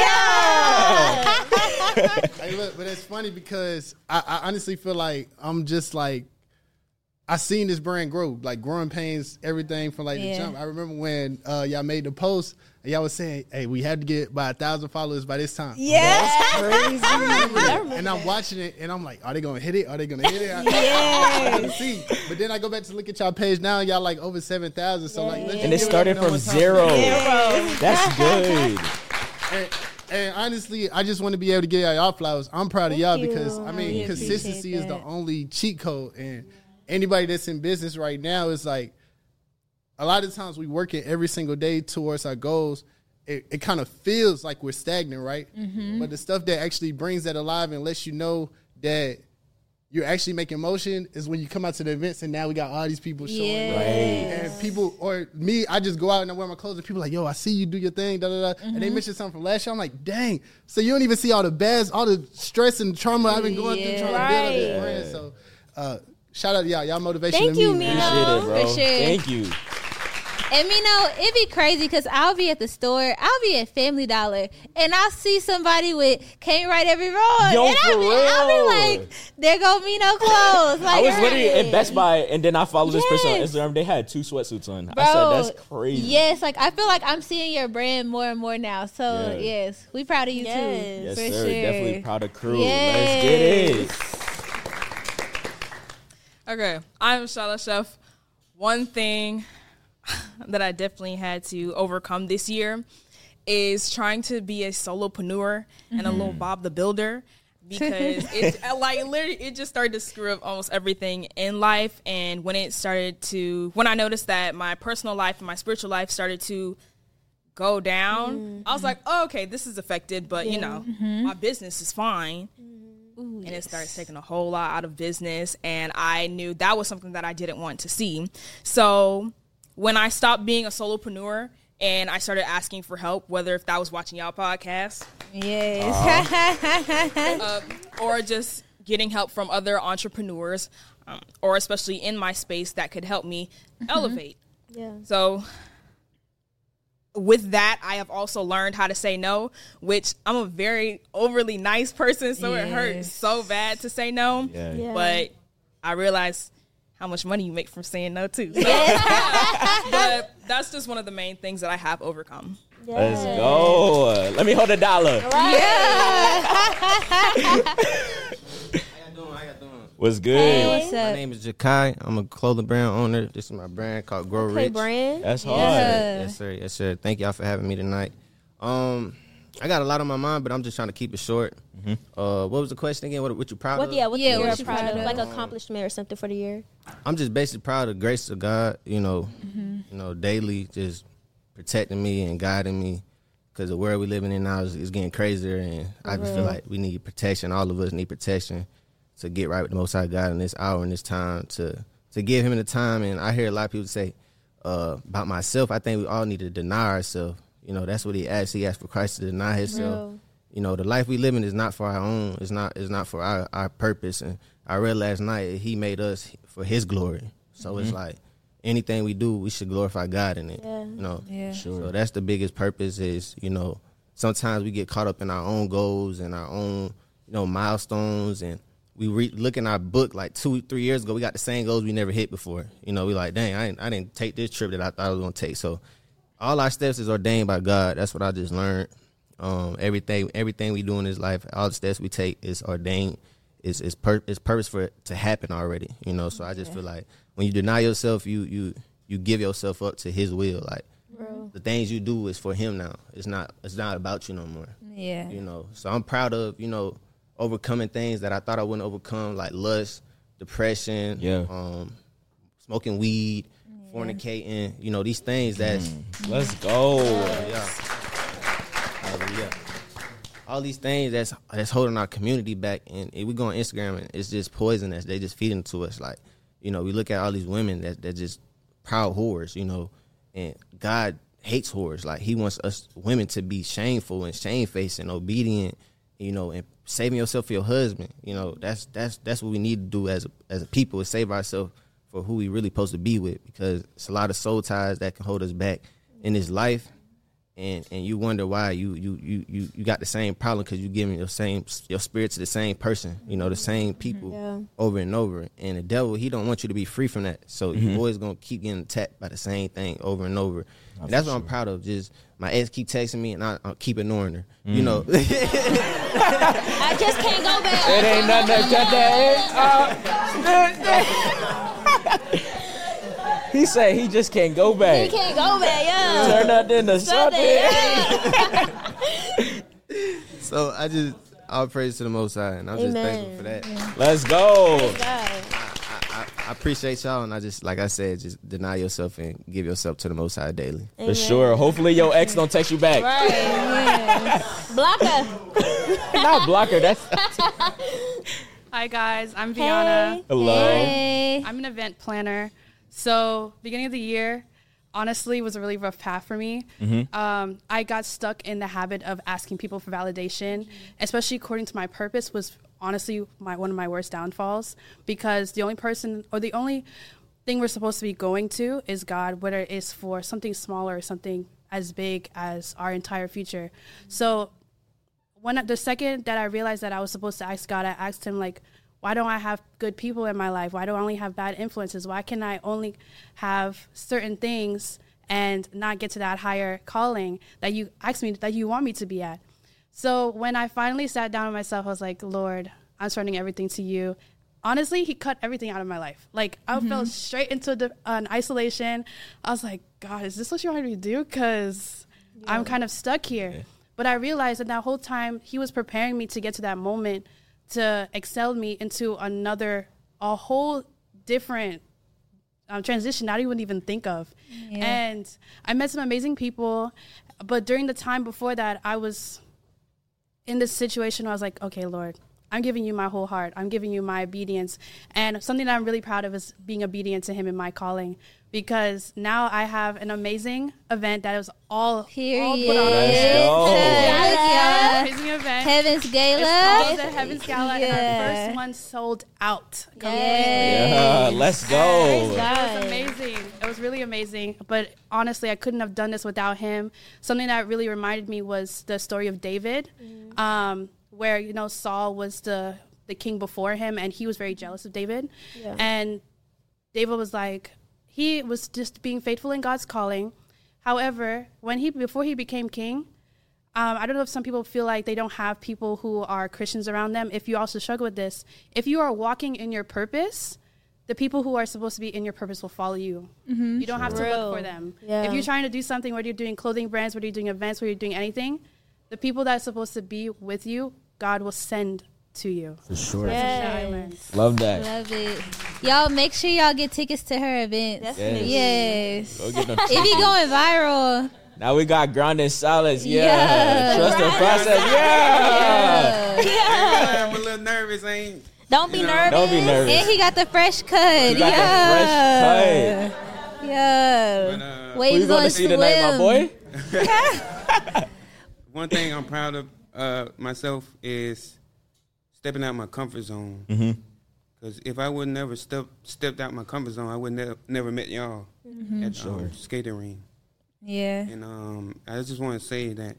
Yeah. Hey, look, but it's funny because I, I honestly feel like I'm just like I seen this brand grow, like growing pains, everything from like the jump. I remember when uh, y'all made the post and y'all was saying, "Hey, we had to get by a thousand followers by this time." Yes. crazy. and I'm watching it, and I'm like, "Are they gonna hit it? Are they gonna hit it?" I, I see, but then I go back to look at y'all page now, y'all like over seven thousand. So like, let's And it started up from more time. zero. That's good. And, and honestly, I just want to be able to get y'all flowers. I'm proud of y'all you. because I I mean, really consistency appreciate is the only cheat code. And anybody that's in business right now is like, a lot of times we working every single day towards our goals. It, it kind of feels like we're stagnant, right? Mm-hmm. But the stuff that actually brings that alive and lets you know that you're actually making motion is when you come out to the events and now we got all these people showing. Yeah. Right. And people, or me, I just go out and I wear my clothes, and people like, "Yo, I see you do your thing." Da da da. And Mm-hmm. they mention something from last year. I'm like, "Dang!" So you don't even see all the bads, all the stress and trauma I've been going through Yeah. trying to build up this Right. brand. So, uh, shout out to y'all, y'all motivation. Thank to you, me. Mino. Appreciate it, bro. For sure. Thank you. And you know, it'd be crazy because I'll be at the store, I'll be at Family Dollar, and I'll see somebody with can't write every roll. Yo, and I'll for be, I'll be like, there go me no clothes. Like, I was literally right. at Best Buy, and then I followed this person on Yes. Instagram. They had two sweatsuits on. Bro, I said, "That's crazy." Yes, like I feel like I'm seeing your brand more and more now. So Yeah. yes, we proud of you Yes. too. Yes, for sir. sure. Definitely proud of crew. Yes. Let's get it. Okay, I'm Shala Chef. One thing that I definitely had to overcome this year is trying to be a solopreneur and a little mm-hmm. Bob the Builder because it like literally it just started to screw up almost everything in life. And when it started to, when I noticed that my personal life and my spiritual life started to go down, I was mm-hmm. like, oh, okay, this is affected, but you know, mm-hmm. my business is fine and it started taking a whole lot out of business and i knew that was something that i didn't want to see. So when i stopped being a solopreneur and i started asking for help whether if that was watching y'all podcast Yes. uh, or just getting help from other entrepreneurs um, or especially in my space that could help me elevate. Yeah. so with that, I have also learned how to say no, which I'm a very overly nice person, so it hurts so bad to say no. Yeah. Yeah. But I realize how much money you make from saying no too. So- but that's just one of the main things that I have overcome. Let's go. Let me hold a dollar. What's good? Hey, What's up? My name is Jakai. I'm a clothing brand owner. This is my brand called Grow Okay, Rich. brand. That's hard. Yeah. Yes, sir. Yes, sir. Thank y'all for having me tonight. Um, I got a lot on my mind, but I'm just trying to keep it short. Uh, what was the question again? What, what you proud What? of? Yeah. What Yeah, you're what you proud proud of? of? Like accomplishment or something for the year. I'm just basically proud of the grace of God. You know, you know, daily just protecting me and guiding me. Because the world we're living in now is, is getting crazier, and I just feel like we need protection. All of us need protection to get right with the Most High God in this hour and this time to to give Him the time. And I hear a lot of people say uh, about myself. I think we all need to deny ourselves. You know, that's what He asked. He asked for Christ to deny Himself Real. you know the life we live in is not for our own it's not it's not for our, our purpose and i read last night he made us for his glory so it's like anything we do we should glorify god in it Yeah. you know Yeah. so that's the biggest purpose is you know sometimes we get caught up in our own goals and our own you know milestones and we re- look in our book like two three years ago we got the same goals we never hit before you know we like dang i didn't, I didn't take this trip that i thought i was going to take so all our steps is ordained by god that's what i just learned um, everything everything we do in this life, all the steps we take is ordained, is is pur- is purpose for it to happen already. You know, so I just feel like when you deny yourself, you you you give yourself up to His will. Like the things you do is for Him now. It's not it's not about you no more. Yeah. You know, so I'm proud of you know overcoming things that I thought I wouldn't overcome, like lust, depression, Yeah. um, smoking weed, fornicating. You know, these things that's Let's go. yeah. Hallelujah. All these things that's that's holding our community back, and if we go on Instagram, and it's just poison that's they just feeding to us. Like, you know, we look at all these women that that just proud whores, you know, and God hates whores. Like, He wants us women to be shameful and shamefaced and obedient, you know, and saving yourself for your husband. You know, that's that's that's what we need to do as a, as a people is save ourselves for who we really supposed to be with, because it's a lot of soul ties that can hold us back in this life. And and you wonder why you you you you, you got the same problem because you're giving your same your spirit to the same person you know the same people Yeah. over and over. And the devil he don't want you to be free from that. So you're always mm-hmm. gonna keep getting attacked by the same thing over and over. And that's what i'm proud of just my ex keep texting me and i, I keep ignoring her you mm. know I just can't go back. It ain't nothing that cut that. Uh, he said he just can't go back. He can't go back, yeah. Turn that into Something, something. so i just all praise to the most high and i'm just thankful for that Let's go. God. I, I appreciate y'all and i just like i said just deny yourself and give yourself to the most high daily For sure. Hopefully your ex don't text you back. Right. Yeah. Blocker. Not block her. That's Hi guys, I'm Viana. hello. Hey. I'm an event planner. So beginning of the year, honestly, was a really rough path for me. Um, I got stuck in the habit of asking people for validation, especially according to my purpose. Was honestly my one of my worst downfalls because the only person or the only thing we're supposed to be going to is God, whether it's for something smaller or something as big as our entire future. So when the second that I realized that I was supposed to ask God, I asked Him like, why don't I have good people in my life? Why do I only have bad influences? Why can I only have certain things and not get to that higher calling that you asked me that you want me to be at? So when I finally sat down with myself, I was like, Lord, I'm surrendering everything to you. Honestly, he cut everything out of my life. Like I fell straight into the, an isolation. I was like, God, is this what you want me to do? Because I'm kind of stuck here. But I realized that that whole time he was preparing me to get to that moment to excel me into another, a whole different um, transition I didn't even think of. And I met some amazing people. But during the time before that, I was in this situation where I was like, okay, Lord, I'm giving you my whole heart. I'm giving you my obedience. And something that I'm really proud of is being obedient to Him in my calling because now I have an amazing event that is all, all Period. put on. Let's go. Yeah. Amazing event. Heaven's It's Gala. called the Heaven's Gala, and our first one sold out. Yeah, let's go. It was amazing. It was really amazing. But honestly, I couldn't have done this without him. Something that really reminded me was the story of David, um, where you know Saul was the the king before him, and he was very jealous of David. And David was like, he was just being faithful in God's calling. However, when he before he became king, um, I don't know if some people feel like they don't have people who are Christians around them. If you also struggle with this, if you are walking in your purpose, the people who are supposed to be in your purpose will follow you. You don't have to look for them. Yeah. If you're trying to do something, whether you're doing clothing brands, whether you're doing events, whether you're doing anything, the people that are supposed to be with you, God will send to you. For sure. Yes. Love that. Love it. Y'all make sure y'all get tickets to her events. Definitely. Yes. Go. It be going viral. Now we got grounded solids. Yeah. Yeah. Trust the process. Yeah. I'm a little nervous. I ain't. Don't be You know, nervous. Don't be nervous. And he got the fresh cut. You got yeah. the fresh cut. Yeah. But, uh, Waves Who you going to see tonight, my boy? one thing I'm proud of uh, myself is stepping out my comfort zone. Mm-hmm. Because if I would never step stepped out my comfort zone, I would never never met y'all at um, skating ring. Yeah. And um, I just want to say that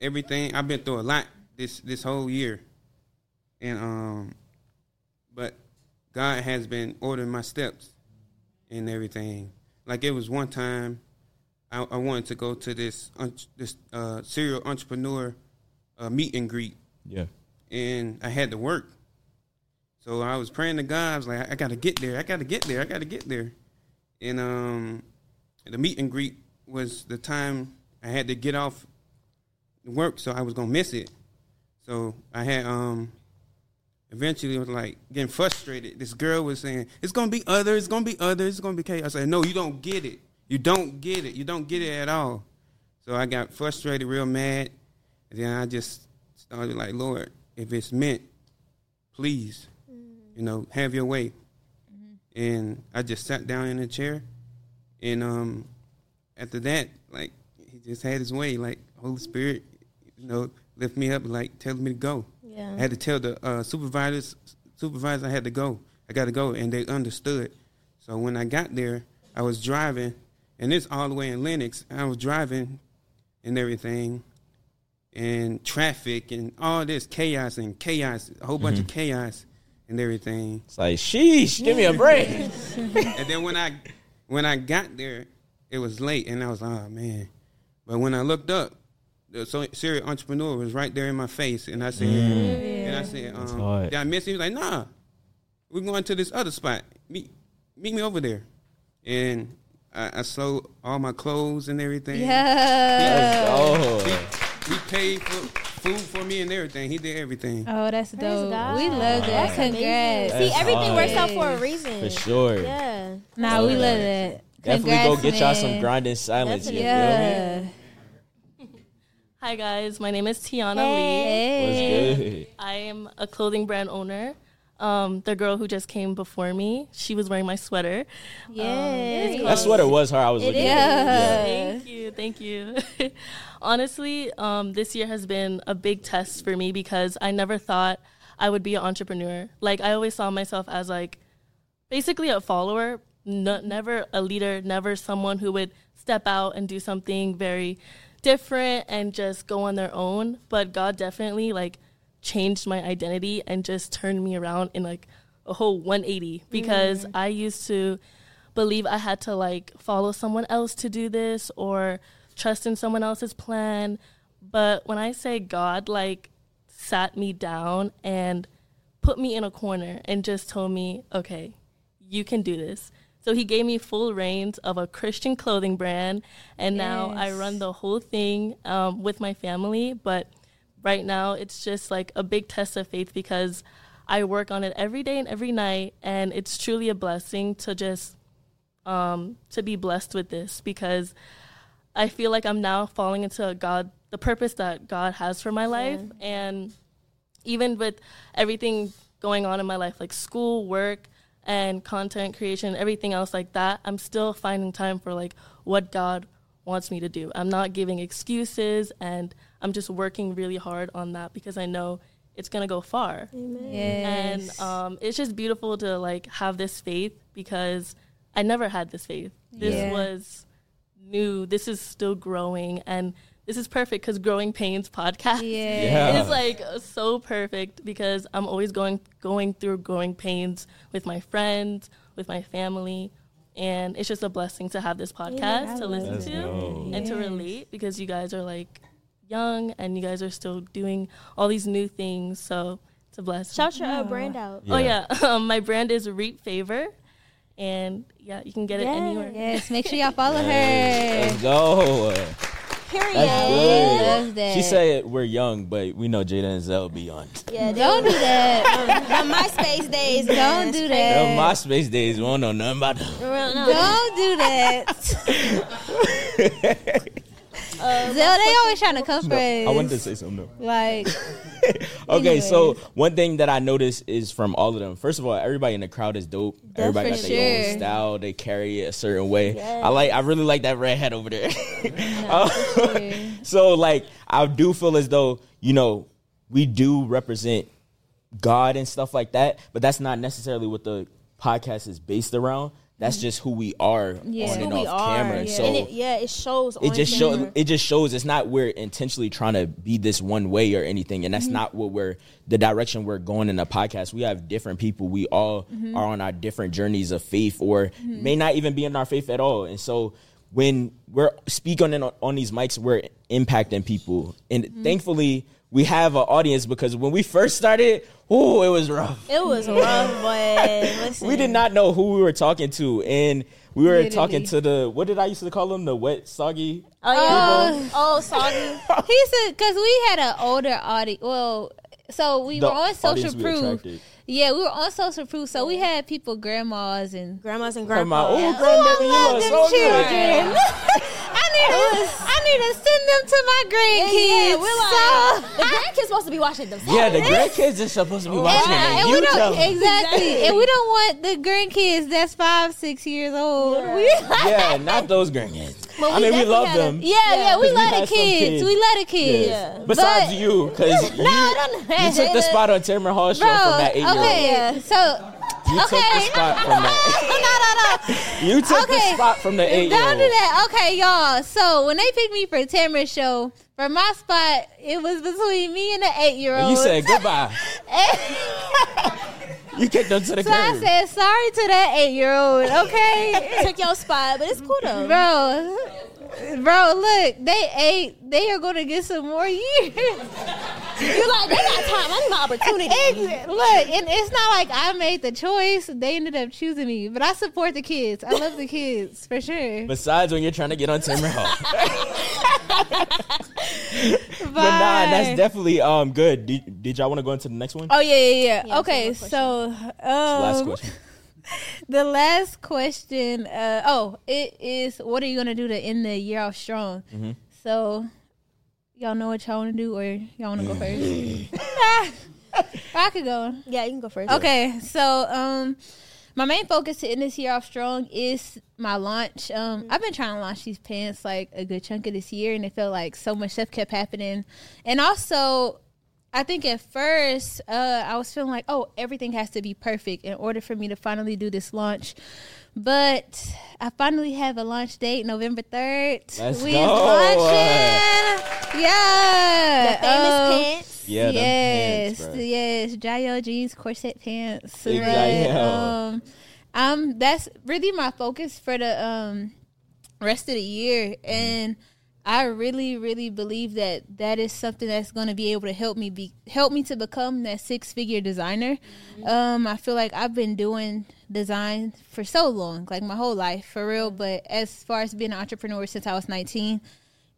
everything I've been through a lot this this whole year, and um, but God has been ordering my steps and everything. Like it was one time, I, I wanted to go to this un- this uh, serial entrepreneur uh, meet and greet, Yeah. and I had to work. So I was praying to God. I was like, I got to get there. I got to get there. I got to get there. and um, the meet and greet was the time I had to get off work, so I was gonna miss it. So I had um, eventually was like getting frustrated. This girl was saying, "It's gonna be others. It's gonna be others. It's gonna be chaos." I said, "No, you don't get it. You don't get it. You don't get it at all." So I got frustrated, real mad, and then I just started like, "Lord, if it's meant, please, you know, have your way." And I just sat down in a chair, and um, after that, like he just had his way, like Holy Spirit, you know, lift me up, like telling me to go. Yeah. I had to tell the uh, supervisors, supervisor I had to go. I got to go, and they understood. So when I got there, I was driving, and it's all the way in Lenox. I was driving, and everything, and traffic, and all this chaos and chaos, a whole bunch of chaos, and everything. It's like, sheesh, give me a break. and then when I when I got there, it was late, and I was like, oh man. But when I looked up, the serial entrepreneur was right there in my face, and I said, and I said, um, did I miss him? He was like, nah, we're going to this other spot. Meet meet me over there, and I, I sold all my clothes and everything. Yeah. Oh, He, he paid for food for me and everything. He did everything. Oh, that's Praise dope. God. We love that. That's amazing. Congrats. See, everything hard. works out for a reason. for sure. Yeah. Nah, we love that. Definitely Congrats, go get y'all some grinding silence. You feel me? Yeah. Hi guys, my name is Tiana Hey. What's Lee. good? I am a clothing brand owner. Um, the girl who just came before me, she was wearing my sweater. Um, That sweater was her. I was It looking is. at it. Thank you, thank you. Honestly, um, this year has been a big test for me because I never thought I would be an entrepreneur. Like I always saw myself as like basically a follower, n- never a leader, never someone who would step out and do something very different and just go on their own. But God definitely like changed my identity and just turned me around in like a whole 180 because I used to believe I had to like follow someone else to do this or trust in someone else's plan. But when I say God like sat me down and put me in a corner and just told me, okay, you can do this. So he gave me full reins of a Christian clothing brand, and now I run the whole thing um, with my family. But right now, it's just like a big test of faith because I work on it every day and every night, and it's truly a blessing to just um, to be blessed with this because I feel like I'm now falling into God, the purpose that God has for my life, and even with everything going on in my life, like school, work, and content creation, everything else like that, I'm still finding time for like what God wants me to do. I'm not giving excuses, and I'm just working really hard on that because I know it's gonna go far. Yes. And um, it's just beautiful to like have this faith because I never had this faith. This Yeah. was new. This is still growing, and this is perfect because Growing Painz podcast Yeah. Yeah. is like so perfect because I'm always going going through growing pains with my friends, with my family. And it's just a blessing to have this podcast to listen to dope. and to relate because you guys are like young and you guys are still doing all these new things. So it's a blessing. Shout your uh, brand out. Oh yeah, um, my brand is Reap Favor, and yeah, you can get it anywhere. Yes, make sure y'all follow her. Let's go. Period. That's good. That. She said we're young, but we know Jada and Zell be on. Yeah, Don't do that. the MySpace days. Don't do it's Them that. MySpace days, we don't know nothing about them. crazy. Real- no. Don't do that. Zell, they always trying to come for us. I wanted to say something though. Like, Okay, so one thing that I noticed is from all of them. First of all, everybody in the crowd is dope. everybody for got their own style. They carry it a certain way. I like. I really like that red hat over there. Uh, sure. so like, I do feel as though you know we do represent God and stuff like that, but that's not necessarily what the podcast is based around. That's mm-hmm. just who we are Yeah. on and off are. camera. yeah. So and it, yeah, it shows. it just camera. shows it just shows it's not we're intentionally trying to be this one way or anything and that's mm-hmm. not what we're the direction we're going in the podcast we have different people we all mm-hmm. are on our different journeys of faith or may not even be in our faith at all and so when we're speaking on, on these mics, we're impacting people. And Mm-hmm. thankfully, we have an audience because when we first started, oh, it was rough. It was rough, but. We did not know who we were talking to. And we were Literally. talking to the, what did I used to call them? The wet, soggy. Oh yeah. Oh, soggy. He said because we had an older audience. Well, so we The were on social we proof. attracted. Yeah, we were on social proof, so we had people, grandmas and grandmas and Talking about, grandpas. oh, grandbaby, you love them so children. I need to, I need to send them to my grandkids. Yeah, we're like, the grandkids are supposed to be watching themselves. Yeah, the grandkids are supposed to be watching and, it. and You we don't them. exactly, and we don't want the grandkids that's five, six years old. We, Yeah, not those grandkids. But I we mean, we love had a- them. yeah, yeah, we love the kids. kids. We love the kids. Yeah. Besides But- you, because you, don't- you took the spot on Tamron Hall show Bro, from that eight year old. okay, so You took the okay, spot from that. no, no, no. You took the Okay. spot from the eight year Don't do old. that. Okay, y'all. So when they picked me for Tamron's show, for my spot, it was between me and the eight year old. You said goodbye. You kicked them to the so I said sorry to that eight year old. Okay, Took your spot, but it's cool though. bro. Bro, look, they ate. They are going to get some more years. You're like, they got time. I need my opportunity. Ex- Look, and it's not like I made the choice. They ended up choosing me, but I support the kids. I love the kids for sure. Besides when you're trying to get on Tamron Hall. but nah, that's definitely um good. Did, did y'all want to go into the next one? Oh yeah, yeah, yeah. Yeah, okay, so so um, Last question. the last question. Uh, oh, it is. What are you gonna do to end the year off strong? Mm-hmm. So, y'all know what y'all want to do, or y'all want to go first? I could go. Yeah, you can go first. Okay, so um, my main focus to end this year off strong is my launch. Um, I've been trying to launch these pants like a good chunk of this year, and it felt like so much stuff kept happening. And also, I think at first uh, I was feeling like, oh, everything has to be perfect in order for me to finally do this launch. But I finally have a launch date, November third. Let's we go. launching, yeah, The famous Um, pants. Yeah, yes, pants, yes, Jayo jeans, corset pants. Big right? Um, um, that's really my focus for the um rest of the year, and I really, really believe that that is something that's going to be able to help me be help me to become that six figure designer. Um, I feel like I've been doing design for so long, like my whole life, for real. But as far as being an entrepreneur since I was nineteen,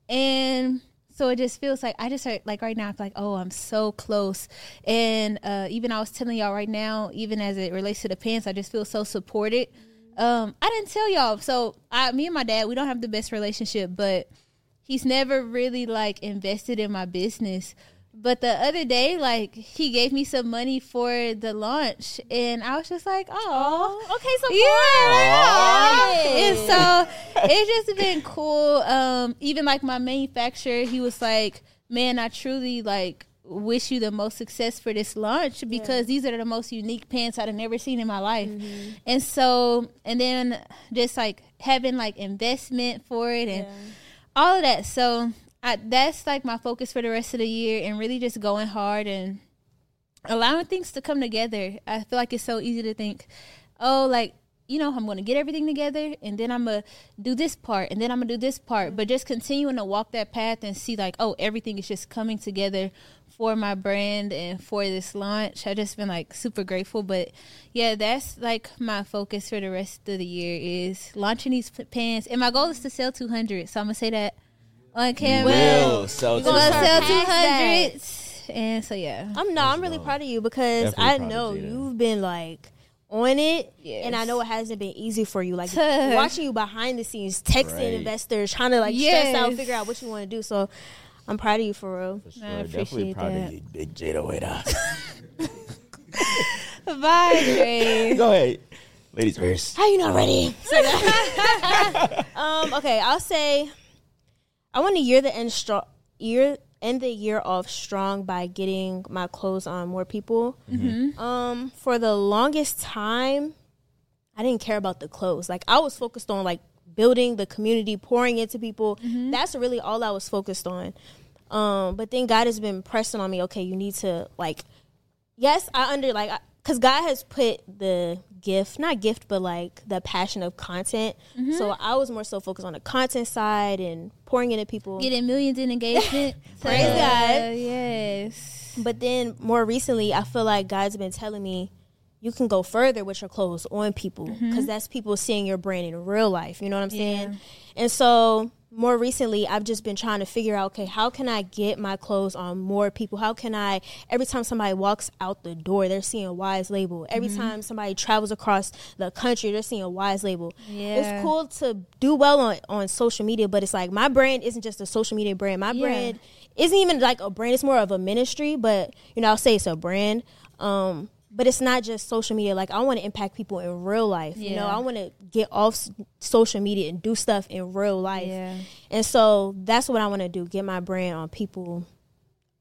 and so it just feels like I just heard like right now I feel like oh I'm so close. And uh, even I was telling y'all right now even as it relates to the pants I just feel so supported. Um, I didn't tell y'all so I me and my dad we don't have the best relationship but he's never really like invested in my business but the other day like he gave me some money for the launch and I was just like oh Okay, so yeah. And so it's just been cool. Um, even like my manufacturer, he was like, Man, I truly like wish you the most success for this launch because these are the most unique pants I've never seen in my life. And so and then just like having like investment for it and all of that. So I, that's like my focus for the rest of the year and really just going hard and allowing things to come together. I feel like it's so easy to think, oh, like, you know, I'm going to get everything together and then I'm going to do this part and then I'm going to do this part. But just continuing to walk that path and see, like, oh, everything is just coming together for my brand and for this launch. I've just been like super grateful. But yeah, that's like my focus for the rest of the year is launching these pants. And my goal is to sell 200. So I'm going to say that on camera. Will sell I'm going to to sell 200. And so, yeah. I'm no, I'm really proud of you because Definitely I know Jada. you've been like on it, Yes. and I know it hasn't been easy for you. Like watching you behind the scenes, texting Right. investors, trying to like stress out, figure out what you want to do. So I'm proud of you for real. Sure, I definitely appreciate proud that. of you, big Jada Waiter. Bye, Dre. Go ahead, ladies first. How you not ready? um. Okay, I'll say I want to year the end strong. Year end the year off strong by getting my clothes on more people. Um. For the longest time, I didn't care about the clothes. Like I was focused on like building the community, pouring into people. That's really all I was focused on. Um. But then God has been pressing on me. Okay, you need to like yes, I under like I, because God has put the gift, not gift, but like the passion of content. Mhm. So I was more so focused on the content side and pouring into people, Getting millions in engagement. Praise So, God. Yes. But then more recently, I feel like God's been telling me you can go further with your clothes on people because Mhm. that's people seeing your brand in real life. You know what I'm saying? Yeah. And so more recently, I've just been trying to figure out, okay, how can I get my clothes on more people? How can I, every time somebody walks out the door, they're seeing a Wise Label. Every Mhm. time somebody travels across the country, they're seeing a Wise Label. Yeah. It's cool to do well on, on social media, but it's like my brand isn't just a social media brand. My Yeah. brand isn't even like a brand, it's more of a ministry, but you know, I'll say it's a brand. Um, but it's not just social media. Like I want to impact people in real life. You know, I want to get off social media and do stuff in real life. Yeah. And so that's what I want to do. Get my brand on people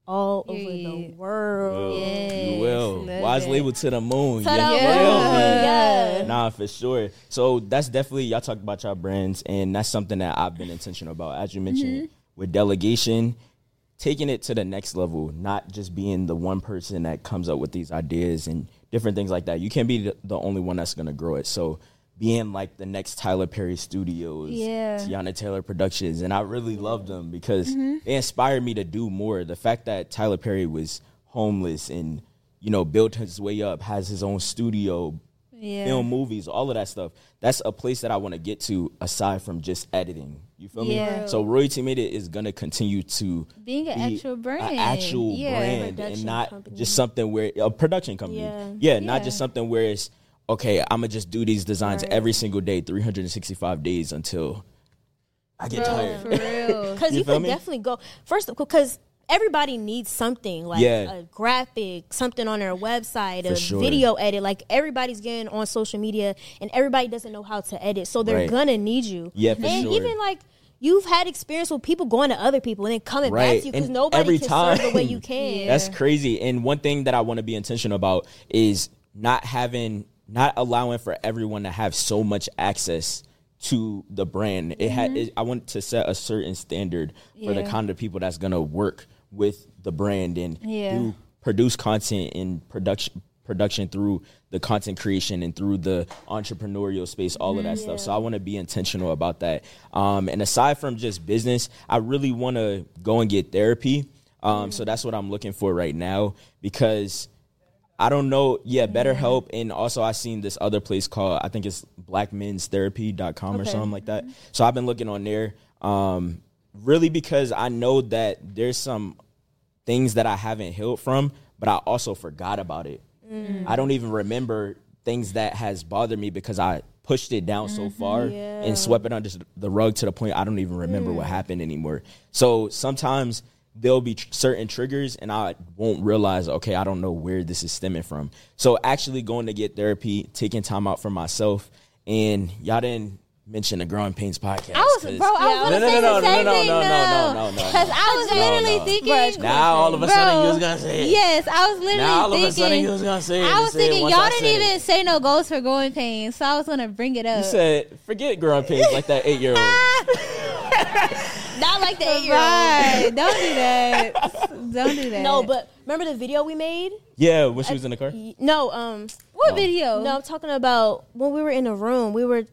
all over the Period. world. You will. love Wise it. label to the moon. To You the feel moon, yeah. Nah, for sure. So that's definitely y'all talk about y'all brands, and that's something that I've been intentional about. As you mentioned, mm-hmm. with delegation, taking it to the next level, not just being the one person that comes up with these ideas and different things like that. You can't be the, only one that's gonna grow it. So being like the next Tyler Perry Studios, Yeah. Teyana Taylor Productions, and I really love them because Mhm. they inspired me to do more. The fact that Tyler Perry was homeless and you know built his way up, has his own studio, Yeah. film movies, all of that stuff. That's a place that I want to get to aside from just editing. You feel Yeah. me? So Royalty Media is gonna continue to Being an be actual a brand. actual Yeah. brand, and not company. just something where a production company. Yeah. Yeah, not just something where it's okay. I'm gonna just do these designs Right. every single day, 365 days until I get Bro, tired. for real. Because You you, feel could me? definitely go first because everybody needs something like Yeah. a graphic, something on their website, For a sure. video edit. Like everybody's getting on social media, and everybody doesn't know how to edit, so they're Right. gonna need you. Yeah, for and sure. even like. You've had experience with people going to other people and then coming back to you because nobody every can time serve the way you can. that's crazy and one thing that i want to be intentional about is not having not allowing for everyone to have so much access to the brand it had mm-hmm. it, i want to set a certain standard for the kind of people that's going to work with the brand and Yeah. do produce content and production production through the content creation and through the entrepreneurial space all of that Mm-hmm. stuff so i want to be intentional about that um, and aside from just business i really want to go and get therapy um, so that's what i'm looking for right now because I don't know. Yeah, BetterHelp. And also, I seen this other place called, I think it's blackmenstherapy.com or something like that. So I've been looking on there um, really because I know that there's some things that I haven't healed from, but I also forgot about it. Mm. I don't even remember things that has bothered me because I pushed it down so mm-hmm. far Yeah. and swept it under the rug to the point I don't even remember what mm. happened anymore. So sometimes there'll be tr- certain triggers and I won't realize, okay, I don't know where this is stemming from. So actually going to get therapy, taking time out for myself, and y'all didn't mention the Growing Painz podcast. I was, 'cause- bro, I was Yeah. gonna No, no, say no, the no, same no, thing. no, no, no, no, no, Because no. I was No, literally no. thinking. Now all of a sudden you was gonna say it. Yes, I was literally Now all of a sudden you was gonna say it. I was thinking y'all didn't said it. even say no goals for growing pains, so I was gonna bring it up. You said forget growing pains like that eight year old. Not like the eight year old. right? Don't do that. Don't do that. No, but remember the video we made? Yeah, when she was in the car. No, um, what video? no, I'm talking about when we were in the room. We were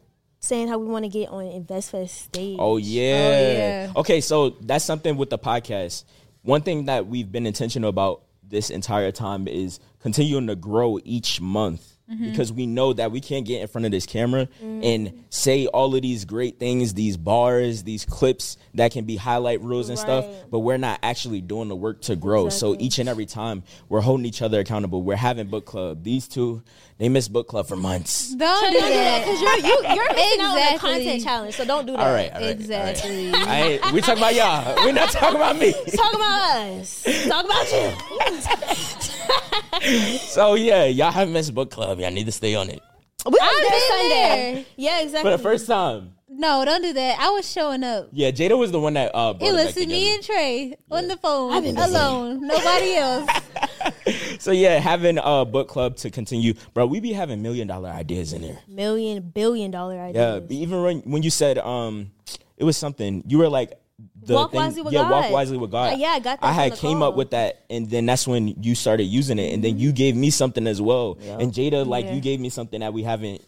saying how we want to get on InvestFest stage. Oh, oh yeah. yeah. Okay, so that's something with the podcast. One thing that we've been intentional about this entire time is continuing to grow each month Mm-hmm. because we know that we can't get in front of this camera and say all of these great things, these bars, these clips that can be highlight reels and stuff, but we're not actually doing the work to grow. So each and every time we're holding each other accountable. We're having book club. These two, they missed book club for months. Don't Don't do do that that. because you're you, you're missing out on the content challenge. So don't do that. All right, all right, Exactly. All right. we talking about y'all. We're not talking about me. Talk about us. Talk about you. So yeah, y'all haven't missed book club. Y'all need to stay on it We was I've there been Sunday. there. Yeah, exactly. for the first time. No, don't do that. I was showing up. Yeah, Jada was the one that uh. brought It back was me and Trey on the phone I've been busy. alone. Nobody else. So yeah, having a book club to continue, bro. We be having million dollar ideas in there. million billion dollar ideas. Yeah, even when when you said um, it was something you were like the Walk thing- wisely with yeah, walk wisely with God. Uh, yeah, I got that I had came call. up with that, and then that's when you started using it, and then you gave me something as well. Yeah. And Jada, like Yeah. you gave me something that we haven't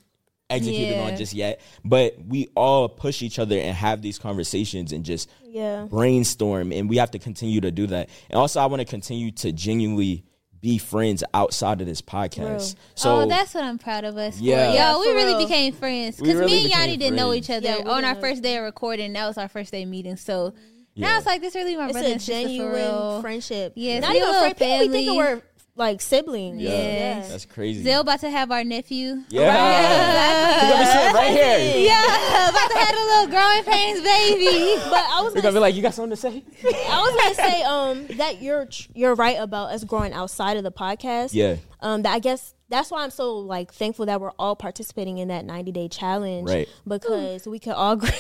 executed Yeah. on just yet, but we all push each other and have these conversations and just Yeah. brainstorm, and we have to continue to do that. And also, I want to continue to genuinely be friends outside of this podcast. So oh, that's what I'm proud of us. Yeah. for. Yeah, yo, we for really real. became friends because really me and became Yanni didn't know each other Yeah, on our didn't. first day of recording. That was our first day meeting. So Yeah. now it's like this really my It's brother a and genuine friendship. Yeah, not we a even little friend. People be thinking we're like siblings. Yeah. Yes. That's crazy. Zell about to have our nephew. Yeah. He gonna be right here. Yeah, about to have a little growing pains baby. But I was We're gonna be like, you got something to say? I was gonna say um that you're tr- you're right about us growing outside of the podcast. Yeah. Um, that I guess that's why I'm so like thankful that we're all participating in that 90 day challenge. Right. Because we could all. Agree.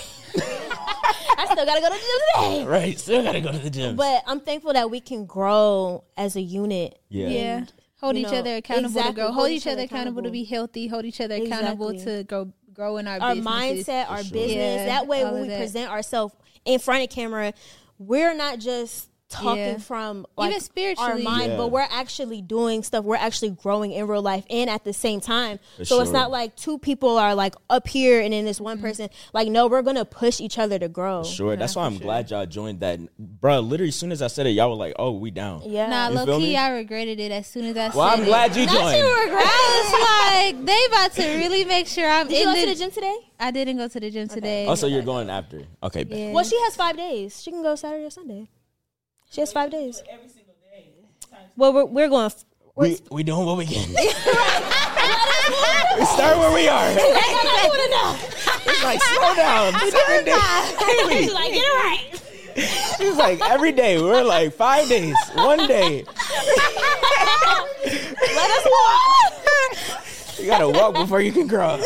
I still gotta go to the gym today. Right. Still gotta go to the gym. But I'm thankful that we can grow as a unit. Yeah. Yeah. Hold each know, other accountable exactly, to grow. Hold, each other accountable, to be healthy. Hold each other accountable Exactly. to grow grow in our our businesses. mindset, our business. Yeah, that way, when we that. present ourselves in front of camera, we're not just talking Yeah. from Even like, spiritually. our mind, Yeah. but we're actually doing stuff. We're actually growing in real life and at the same time. For so it's not like two people are like up here and then this one mm-hmm. person. Like no, we're gonna push each other to grow. Sure. That's why I'm glad y'all joined that. Bro, literally, as soon as I said it, y'all were like, oh, we down. Yeah. Nah, You low key, me? I regretted it as soon as I Well, said I'm it. glad you Not joined. you regret. I was like, they about to really make sure I'm Did you in go the, to the gym today? I didn't go to the gym today. Oh, so you're going after. Okay. Yeah. Well, she has five days. She can go Saturday or Sunday. She has five days. Every single day. Well, we're, we're going. We, we doing what we can. we start where we are. It's like, slow down. Seven days. Halle. like, get it right. She's like, every day. We're like, five days. One day. Let us walk. You gotta walk before you can crawl.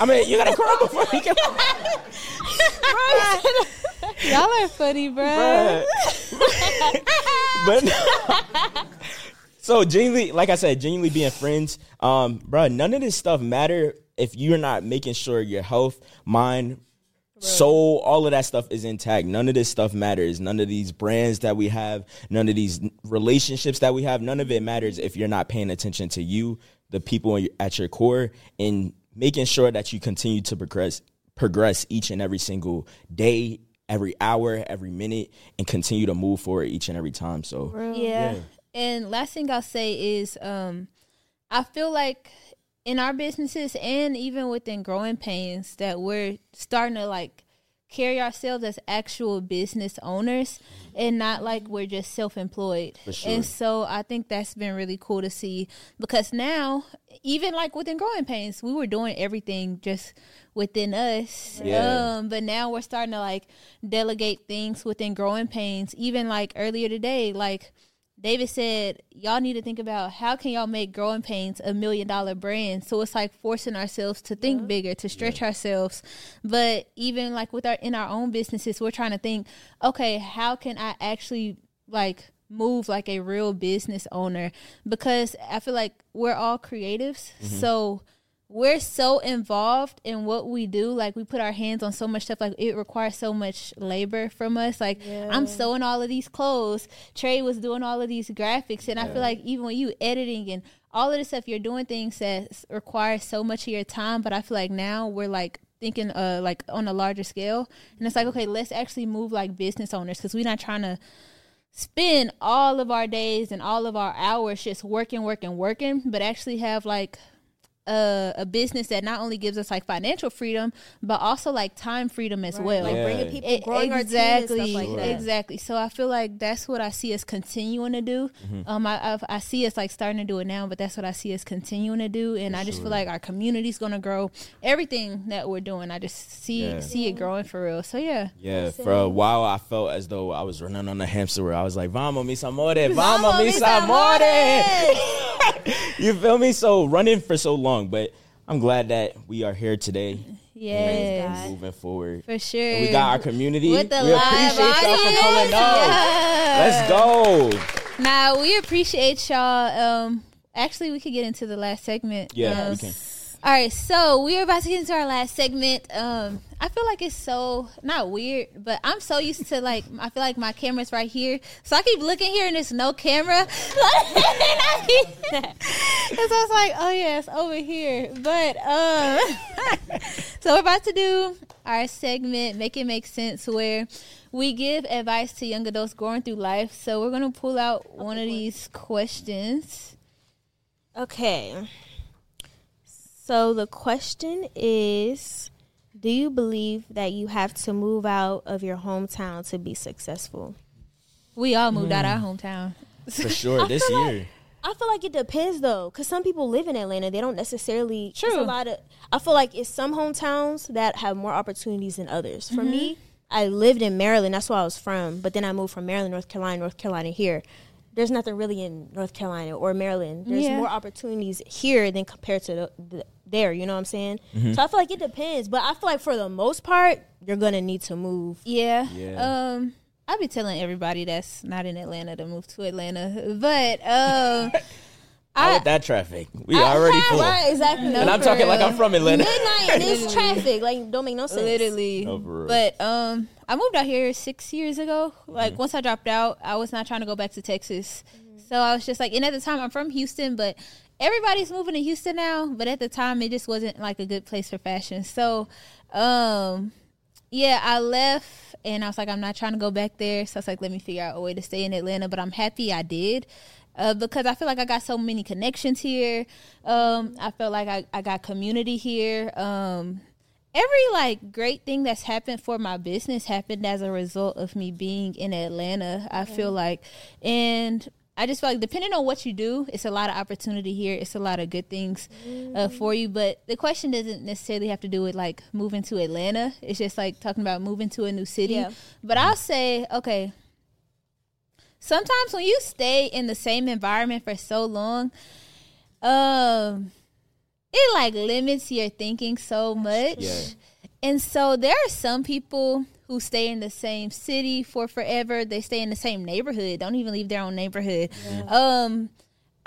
I mean, you gotta crawl before you can walk. Y'all are funny, bro. But so genuinely, like I said, genuinely being friends, um, bro. None of this stuff matter if you're not making sure your health, mind, soul, all of that stuff is intact. None of this stuff matters. None of these brands that we have, none of these relationships that we have, none of it matters if you're not paying attention to you, the people at your core, and making sure that you continue to progress, progress each and every single day, every hour, every minute, and continue to move forward each and every time. So Yeah. And last thing I'll say is um I feel like in our businesses and even within Growing Painz that we're starting to like carry ourselves as actual business owners and not like we're just self-employed. Sure. And so I think that's been really cool to see because now even like within Growing Painz, we were doing everything just within us. Yeah. Um but now we're starting to like delegate things within Growing Painz. Even like earlier today, like David said, y'all need to think about how can y'all make Growing Painz a million dollar brand. So it's like forcing ourselves to think bigger, to stretch ourselves. But even like with our in our own businesses, we're trying to think, okay, how can I actually like move like a real business owner? Because I feel like we're all creatives. Mhm. So we're so involved in what we do. Like we put our hands on so much stuff. Like it requires so much labor from us. Like i'm sewing all of these clothes. Trey was doing all of these graphics. And i feel like even when you editing and all of this stuff you're doing things that s- require so much of your time. But i feel like now we're like thinking uh like on a larger scale. And it's like okay let's actually move like business owners. Because we're not trying to spend all of our days and all of our hours just working working working but actually have like a, a business that not only gives us like financial freedom, but also like time freedom as well. Like bringing people, It- growing our team and stuff exactly, like that. exactly. So I feel like that's what I see us continuing to do. Mhm. Um, I, I I see us like starting to do it now, but that's what I see us continuing to do. And I just feel like our community's gonna grow. Everything that we're doing, I just see Yeah. see it growing for real. So yeah, Yeah, for a while I felt as though I was running on a hamster wheel. I was like, "Vamos, mis amores, vamos, mis amores." you feel me? So running for so long, but I'm glad that we are here today. Yes. and moving forward for sure. And we got our community. With the we live appreciate y'all for audience. pulling up. Yeah. Let's go. Now we appreciate y'all. Um, actually, we could get into the last segment. Yeah, Um, we can. All right, so we are about to get into our last segment. Um, I feel like it's so not weird, but I'm so used to like I feel like my camera's right here, so I keep looking here and there's no camera. and so I was like, oh yeah, it's over here. But uh, so we're about to do our segment, make it make sense, where we give advice to young adults going through life. So we're gonna pull out one of these questions. Okay. So the question is Do you believe that you have to move out of your hometown to be successful? We all moved out Mm. our hometown. For sure, I this feel like- year. I feel like it depends though, because some people live in Atlanta. They don't necessarily. True. True. a lot of. I feel like it's some hometowns that have more opportunities than others. For Mhm. me, I lived in Maryland. That's where I was from. But then I moved from Maryland, North Carolina, North Carolina here. There's nothing really in North Carolina or Maryland. There's Yeah. more opportunities here than compared to the, the, there. You know what I'm saying? Mhm. So I feel like it depends. But I feel like for the most part, you're gonna need to move. Yeah. Yeah. Um, I be telling everybody that's not in Atlanta to move to Atlanta, but um, How with that traffic? We I- already full. Right, exactly. And I'm talking like I'm from Atlanta. Midnight and it's traffic. Like, don't make no sense. Literally. No, for real. But um, I moved out here six years ago. Like Mm-hmm. once I dropped out, I was not trying to go back to Texas. So I was just like, and at the time I'm from Houston, but everybody's moving to Houston now. But at the time, it just wasn't like a good place for fashion. So, um, yeah, I left and I was like, I'm not trying to go back there. So I was like, let me figure out a way to stay in Atlanta. But I'm happy I did. Uh, because I feel like I got so many connections here. Um, I felt like I, I got community here. Um, every like great thing that's happened for my business happened as a result of me being in Atlanta. I feel like, and I just feel like depending on what you do, it's a lot of opportunity here. It's a lot of good things uh, for you. But the question doesn't necessarily have to do with like moving to Atlanta. It's just like talking about moving to a new city. Yeah. But I'll say, okay, sometimes when you stay in the same environment for so long, um, it like limits your thinking so much. Yeah. And so there are some people who stay in the same city for forever. They stay in the same neighborhood, don't even leave their own neighborhood. Um,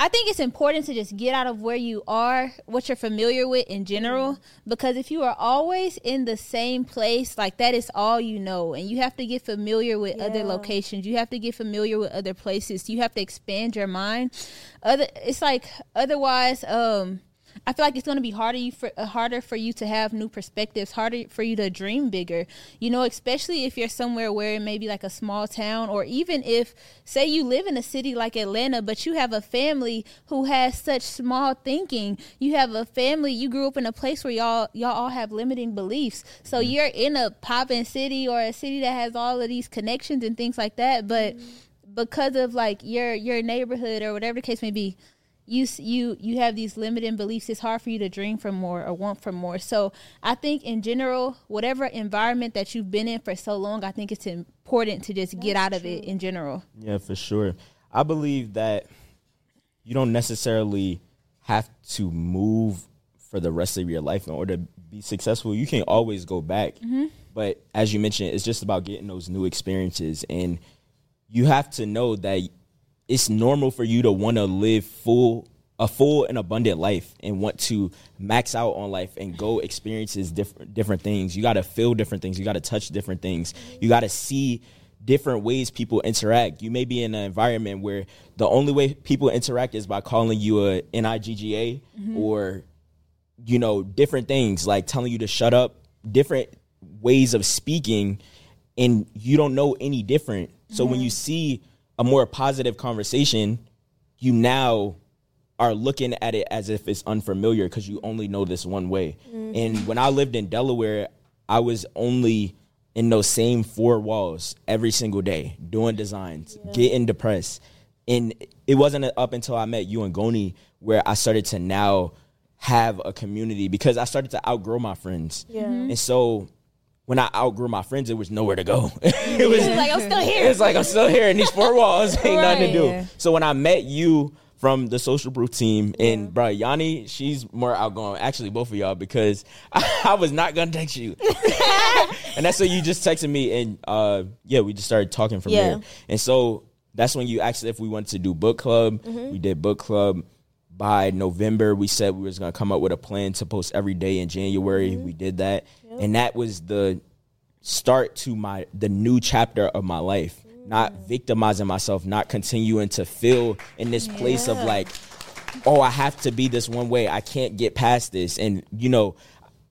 I think it's important to just get out of where you are, what you're familiar with in general, because if you are always in the same place, like that is all you know, and you have to get familiar with other locations. You have to get familiar with other places. You have to expand your mind. Other, it's like otherwise, um, I feel like it's going to be harder you for uh, harder for you to have new perspectives, harder for you to dream bigger. You know, especially if you're somewhere where it may be like a small town, or even if, say, you live in a city like Atlanta, but you have a family who has such small thinking. You have a family. You grew up in a place where y'all y'all all have limiting beliefs. So you're in a poppin' city or a city that has all of these connections and things like that, but because of like your your neighborhood or whatever the case may be you you you have these limiting beliefs it's hard for you to dream for more or want for more so i think in general whatever environment that you've been in for so long i think it's important to just get out of it in general Yeah, for sure. I believe that you don't necessarily have to move for the rest of your life in order to be successful. You can always go back. Mhm. But as you mentioned, it's just about getting those new experiences. And you have to know that it's normal for you to want to live full a full and abundant life and want to max out on life and go experiences different different things. You got to feel different things. You got to touch different things. You got to see different ways people interact. You may be in an environment where the only way people interact is by calling you a NIGGA Mhm. or you know different things like telling you to shut up, different ways of speaking and you don't know any different. So when Mhm. you see a more positive conversation, you now are looking at it as if it's unfamiliar because you only know this one way. Mhm. And when I lived in Delaware, I was only in those same four walls every single day doing designs, getting depressed. And it wasn't up until I met you and Goni where I started to now have a community because I started to outgrow my friends. Yeah. Mm-hmm. Mhm. And so when I outgrew my friends, it was nowhere to go. it was like, I'm still here. It's like I'm still here in these four walls. Ain't nothing to do. So when I met you from the social proof team, and bro, Yanni, she's more outgoing. Actually, both of y'all, because I, was not gonna text you, and that's so you just texted me, and uh, yeah, we just started talking from Yeah. there. And so that's when you asked if we wanted to do book club. Mhm. We did book club. By November, we said we was gonna come up with a plan to post every day in January. We did that, and that was the start to my the new chapter of my life. Not victimizing myself, not continuing to feel in this place of like, oh, I have to be this one way. I can't get past this. And you know,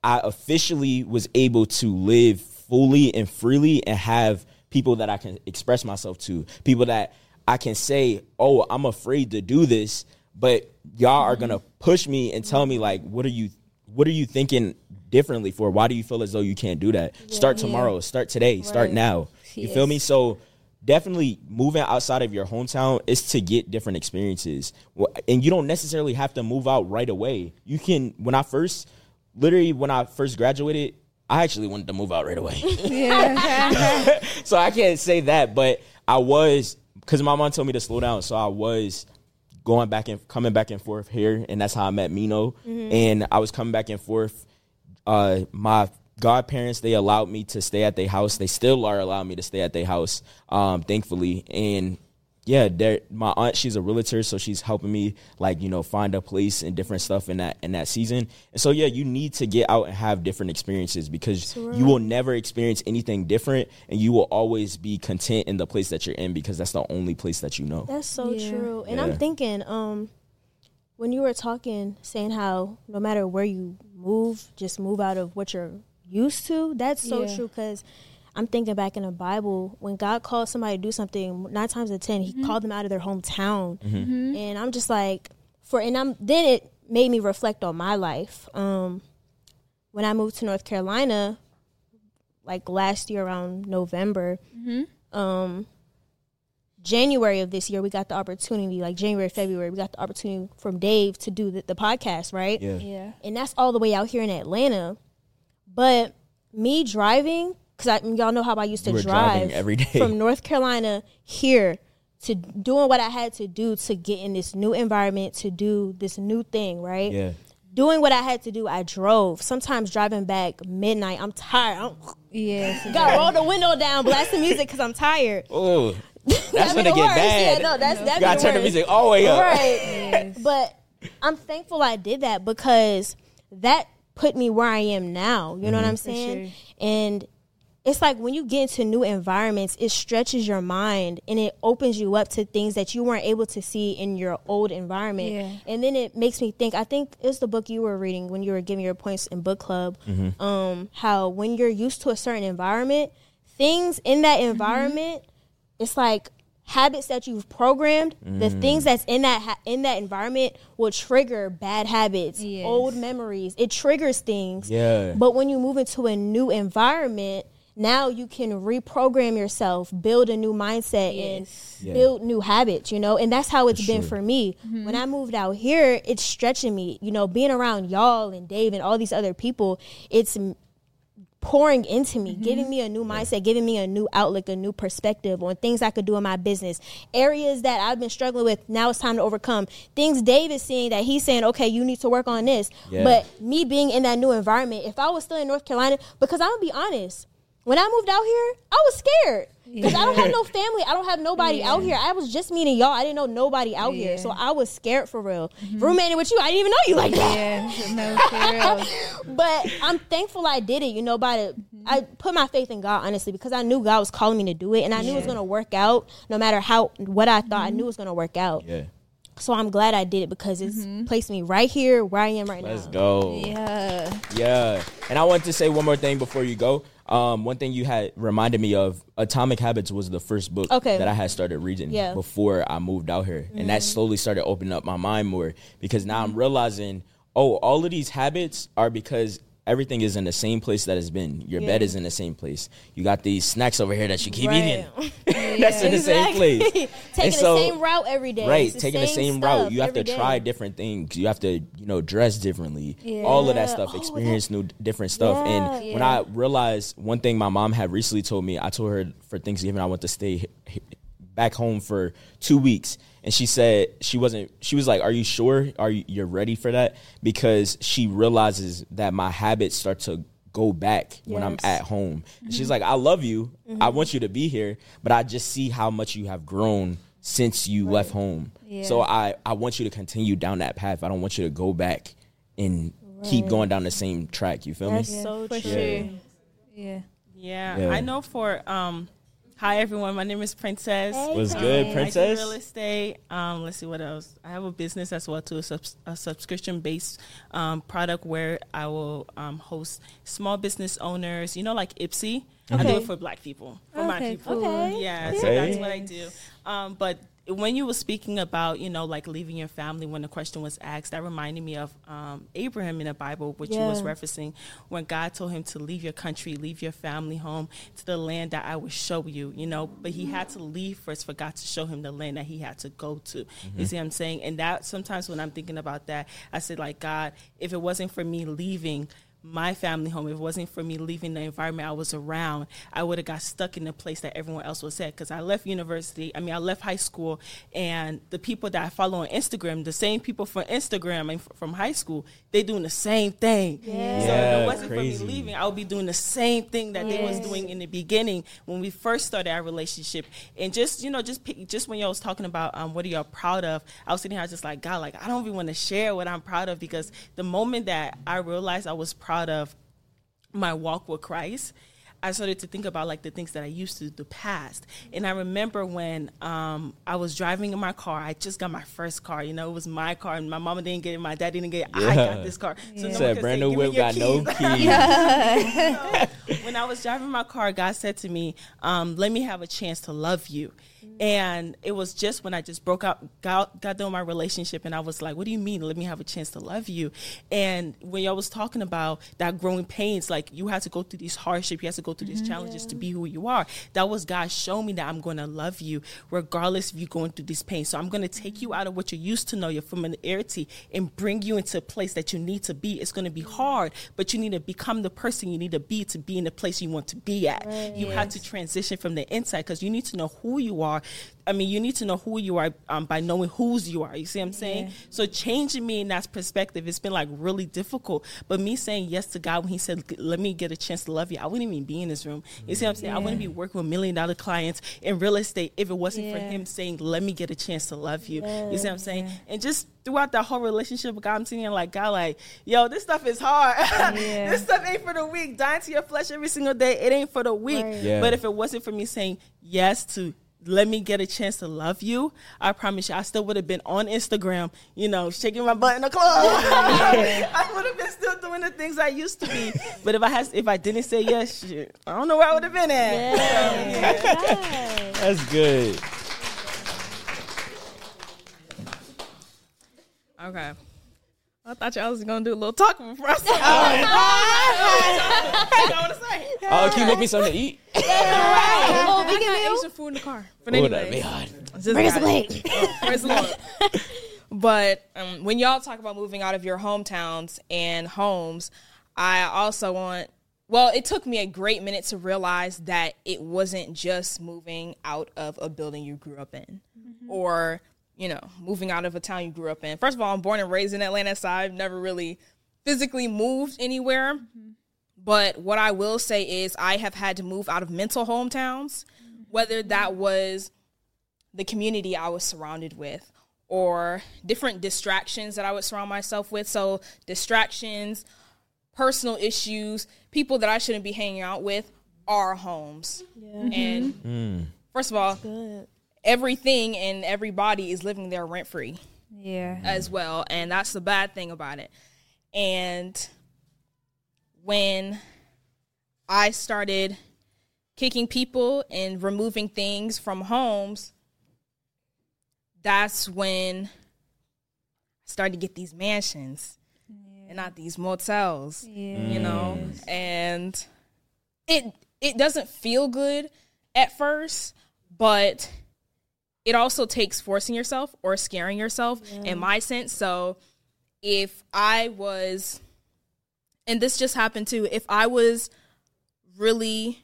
I officially was able to live fully and freely and have people that I can express myself to, people that I can say, "Oh, I'm afraid to do this," but y'all are going to mm-hmm. push me and tell me like, "What are you what are you thinking differently for? Why do you feel as though you can't do that? Start tomorrow, start today, start Right. now." You feel me? So definitely moving outside of your hometown is to get different experiences. And you don't necessarily have to move out right away. You can when I first literally when I first graduated, I actually wanted to move out right away. so I can't say that, but I was because my mom told me to slow down. So I was going back and coming back and forth here, and that's how I met Mino. And I was coming back and forth. Uh, my godparents they allowed me to stay at their house. They still are allowing me to stay at their house, um, thankfully. And yeah, they're- my aunt she's a realtor, so she's helping me like you know find a place and different stuff in that in that season. And so yeah, you need to get out and have different experiences because you will never experience anything different, and you will always be content in the place that you're in because that's the only place that you know. That's so Yeah. true. And Yeah. I'm thinking, um, when you were talking, saying how no matter where you move, just move out of what you're used to. That's so Yeah. true because I'm thinking back in the Bible when God called somebody to do something. Nine times out of ten, He called them out of their hometown, and I'm just like, for and I'm then it made me reflect on my life. Um, when I moved to North Carolina, like last year around November, um, January of this year, we got the opportunity, like January, February, we got the opportunity from Dave to do the, the podcast, right? Yeah. Yeah. And that's all the way out here in Atlanta. But me driving, because y'all know how I used to You were driving drive every day. from North Carolina here to doing what I had to do to get in this new environment, to do this new thing, right? Yeah. Doing what I had to do, I drove. Sometimes driving back midnight, I'm tired. I'm, Yes. gotta roll the window down, blast the music because I'm tired. Oh, that's That'd when be it the get worst. bad. Yeah, no, that's you that'd be gotta the turn the music all the way up. Right. But I'm thankful I did that because that put me where I am now. You know what mm-hmm. I'm saying? And it's like when you get into new environments, it stretches your mind and it opens you up to things that you weren't able to see in your old environment. Yeah. And then it makes me think. I think it's the book you were reading when you were giving your points in book club. Mm-hmm. Um, how when you're used to a certain environment, things in that mm-hmm. environment, it's like habits that you've programmed. The mm. things that's in that ha- in that environment will trigger bad habits, Yes. old memories. It triggers things. Yeah. But when you move into a new environment, now you can reprogram yourself, build a new mindset, Yes. and Yeah. build new habits, you know? And that's how it's been for me. Mm-hmm. When I moved out here, it's stretching me, you know, being around y'all and Dave and all these other people, it's pouring into me, mm-hmm. giving me a new mindset, giving me a new outlook, a new perspective on things I could do in my business. Areas that I've been struggling with, now it's time to overcome. Things Dave is seeing that he's saying, okay, you need to work on this. Yeah. But me being in that new environment, if I was still in North Carolina, because I'm gonna be honest, when I moved out here, I was scared. Because I don't have no family. I don't have nobody out here. I was just meeting y'all. I didn't know nobody out here. So I was scared for real. Mm-hmm. Roommating with you, I didn't even know you like that. Yeah. No, for real. But I'm thankful I did it, you know, by the I mm-hmm. put my faith in God honestly because I knew God was calling me to do it and I knew it was gonna work out no matter how what I thought I mm-hmm. knew it was gonna work out. Yeah. So I'm glad I did it because it's placed me right here where I am right now. Let's go. Yeah. Yeah. And I want to say one more thing before you go. Um, one thing you had reminded me of Atomic Habits was the first book Okay. that I had started reading Yeah. Mm-hmm. before I moved out here. And that slowly started opening up my mind more because now I'm realizing, oh, all of these habits are because everything is in the same place that it's been. Your bed is in the same place. You got these snacks over here that you keep Right. eating. That's in the same place. Taking so- the same route every day. Right, taking the same route. You have to day. try different things. You have to, you know, dress differently. All of that stuff. Oh, Experience new different stuff. And Yeah. when I realized one thing my mom had recently told me, I told her for Thanksgiving I went to stay back home for two weeks, and she said she wasn't. She was like, "Are you sure? Are you you're ready for that?" Because she realizes that my habits start to go back when I'm Yes. Mm-hmm. at home. She's like, "I love you. I want you to be here, but I just see how much you have grown." Since you left home, Yeah. so I I want you to continue down that path. I don't want you to go back and keep going down the same track. You feel That's me? so for true. sure. Yeah. Yeah, Yeah. I know for um hi everyone, my name is Princess. Hey, What's Um, good, I do real estate. Um, let's see what else. I have a business as well too, a, subs- a subscription based um, product where I will um, host small business owners. You know, like Ipsy. Okay. I do it for Black people, for my Okay, people. cool. Okay. Yeah, so that's what I do. Um, but when you were speaking about, you know, like leaving your family when the question was asked, that reminded me of um, Abraham in the Bible, which you was referencing, when God told him to leave your country, leave your family home to the land that I will show you, you know. But he had to leave first for God to show him the land that he had to go to. You see what I'm saying? And that sometimes when I'm thinking about that, I said, like, God, if it wasn't for me leaving, my family home. If it wasn't for me leaving the environment I was around, I would have got stuck in the place that everyone else was at. Because I left university, I mean, I left high school, and the people that I follow on Instagram, the same people from Instagram and f- from high school, they doing the same thing. So if it wasn't crazy. for me leaving, I would be doing the same thing that they was doing in the beginning when we first started our relationship. And just you know, just pick, just when y'all was talking about um, what are y'all proud of, I was sitting here, I was just like, God, like I don't even want to share what I'm proud of because the moment that I realized I was proud of my walk with Christ, I started to think about like the things that I used to do the past. And I remember when um, I was driving in my car, I just got my first car. You know, it was my car, and my mama didn't get it, my dad didn't get it. I got this car. So no Said could brand say, new "Give whip your got no keys." keys. when I was driving my car, God said to me, um, "Let me have a chance to love you." And it was just when I just broke out, got, got done my relationship, and I was like, "What do you mean? Let me have a chance to love you?" And when y'all was talking about that growing pains, like you had to go through these hardships, you had to go through these challenges to mm-hmm. be who you are. That was God showing me that I'm going to love you regardless of you going through this pain. So I'm going to take you out of what you used to know, your familiarity, and bring you into a place that you need to be. It's going to be mm-hmm. hard, but you need to become the person you need to be to be in the place you want to be at. You have to transition from the inside because you need to know who you are. I mean, you need to know who you are um, by knowing whose you are. You see what I'm saying? So changing me in that perspective, it's been like really difficult. But me saying yes to God when He said, "Let me get a chance to love you," I wouldn't even be in this room. You see what I'm saying? I wouldn't be working with million dollar clients in real estate if it wasn't for Him saying, "Let me get a chance to love you." You see what I'm saying? And just throughout that whole relationship with God, I'm sitting like, God, like, yo, this stuff is hard. this stuff ain't for the weak. Dying to your flesh every single day, it ain't for the weak. Right. Yeah. But if it wasn't for me saying yes to let me get a chance to love you, I promise you, I still would have been on Instagram, you know, shaking my butt in the club. I would have been still doing the things I used to be. But if I had, if I didn't say yes, shit, I don't know where I would have been at. Yeah. That's good. Okay. I thought y'all was gonna do a little talking before I started. I want to say. Oh, can you make me something to eat? Oh, I vegan got meal? Asian food in the car. But Oh, anyway, that'd be hot. Just Bring us a got it. plate. Oh, praise the Lord. But um, when y'all talk about moving out of your hometowns and homes, I also want. Well, it took me a great minute to realize that it wasn't just moving out of a building you grew up in, or you know, moving out of a town you grew up in. First of all, I'm born and raised in Atlanta, so I've never really physically moved anywhere. Mm-hmm. But what I will say is, I have had to move out of mental hometowns, mm-hmm. whether that was the community I was surrounded with or different distractions that I would surround myself with. So, distractions, personal issues, people that I shouldn't be hanging out with are homes. Mm-hmm. And mm. first of all, everything and everybody is living there rent free Yeah. Mm-hmm. as well. And that's the bad thing about it. And when I started kicking people and removing things from homes, that's when I started to get these mansions and not these motels. You know? And it it doesn't feel good at first, but it also takes forcing yourself or scaring yourself in my sense. So if I was and this just happened too, if I was really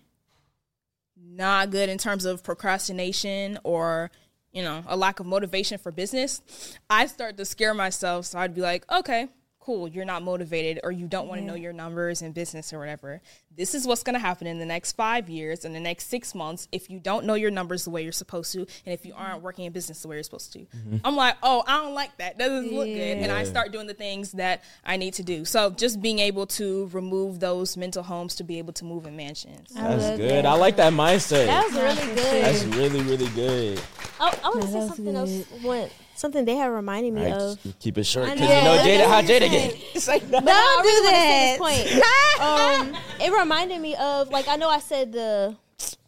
not good in terms of procrastination or you know a lack of motivation for business i start to scare myself so i'd be like okay cool, you're not motivated or you don't want to know your numbers and business or whatever. This is what's going to happen in the next five years, in the next six months, if you don't know your numbers the way you're supposed to, and if you aren't working in business the way you're supposed to. Mm-hmm. I'm like, oh, I don't like that. That doesn't look good. And I start doing the things that I need to do. So just being able to remove those mental homes to be able to move in mansions. That's good. I like that mindset. That was really good. That's really, really good. I, I want to say something else. What something they have reminded me All right, of. keep it short because you know Jayda. How that's what Jayda I'm get? It's like no. No, I really wanna say that. this point. um, it reminded me of like I know I said the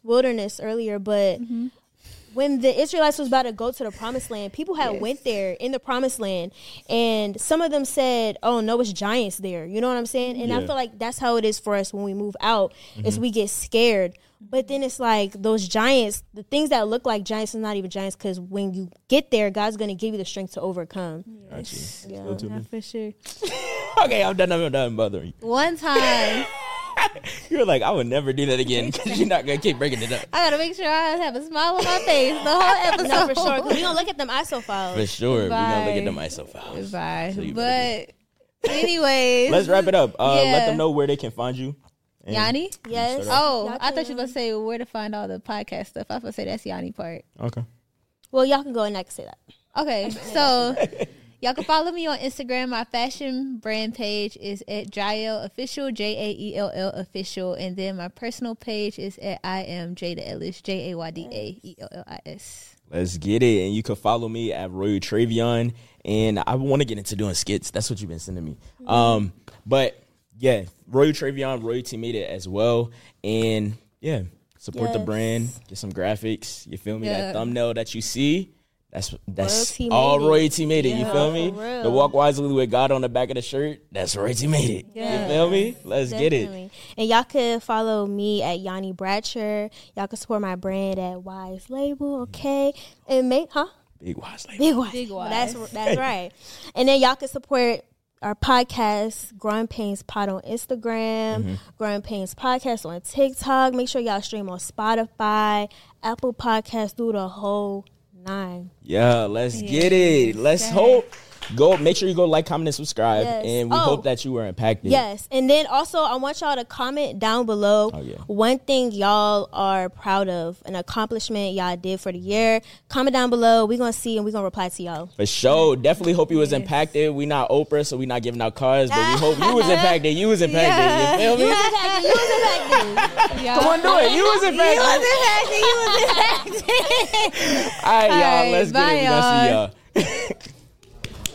wilderness earlier, but Mm-hmm. when the Israelites was about to go to the promised land, people had Yes. went there in the promised land, and some of them said, "Oh no, it's giants there." You know what I'm saying? And I feel like that's how it is for us when we move out. Is Mhm. we get scared. But then it's like those giants, the things that look like giants are not even giants because when you get there, God's going to give you the strength to overcome. Got you. Yeah, Go for sure. Okay, I'm done. I'm done bothering you. One time, You're like, I would never do that again because you're not gonna keep breaking it up. I gotta make sure I have a smile on my face the whole episode. No, for sure. Because we gonna look at them ISO files. For sure, we're gonna look at them Bye. ISO files. Bye. So but anyways, Let's wrap it up. Uh, Let them know where they can find you. And Yanni? Yes. Oh, I thought you were gonna say where to find all the podcast stuff. I was gonna say that's Yanni part. Okay. Well, y'all can go and I can say that. Okay, so y'all can follow me on Instagram. My fashion brand page is at Jaell Official, J A E L L Official, and then my personal page is at I am Jayda Ellis, J A Y D A E L L I S. Let's get it. And you can follow me at Royal Travion. And I want to get into doing skits. That's what you've been sending me. Um, but yeah, Royal Travion, Royalty made it as well. And yeah, support the brand, get some graphics. You feel me? Yeah. That thumbnail that you see. That's that's Royalty all made it. royalty made it. You feel me? The walk wisely with God on the back of the shirt. That's royalty made it. Yeah. You feel me? Let's get it. And y'all could follow me at Yanni Bratcher. Y'all can support my brand at Wise Label, okay? And make, huh? Big wise lady. Big Wise. Big Wise. That's that's right. And then y'all can support our podcast, Growing Painz Pod on Instagram, Mm-hmm. Growing Painz Podcast on TikTok. Make sure y'all stream on Spotify, Apple Podcasts, do the whole nine. Yeah, let's get it. Let's hope. Go make sure you go like, comment, and subscribe. Yes. And we Oh. hope that you were impacted. Yes, and then also I want y'all to comment down below Oh, yeah. one thing y'all are proud of, an accomplishment y'all did for the year. Comment down below. We're gonna see and we're gonna reply to y'all. For sure. Definitely hope you was impacted. We not Oprah, so we not giving out cards, but we hope you was impacted. You was impacted. You feel me? You was impacted. You was impacted. Come on, do it. You was impacted. You was impacted. You was impacted. All right, y'all. All right, let's bye, get it. We gonna see y'all.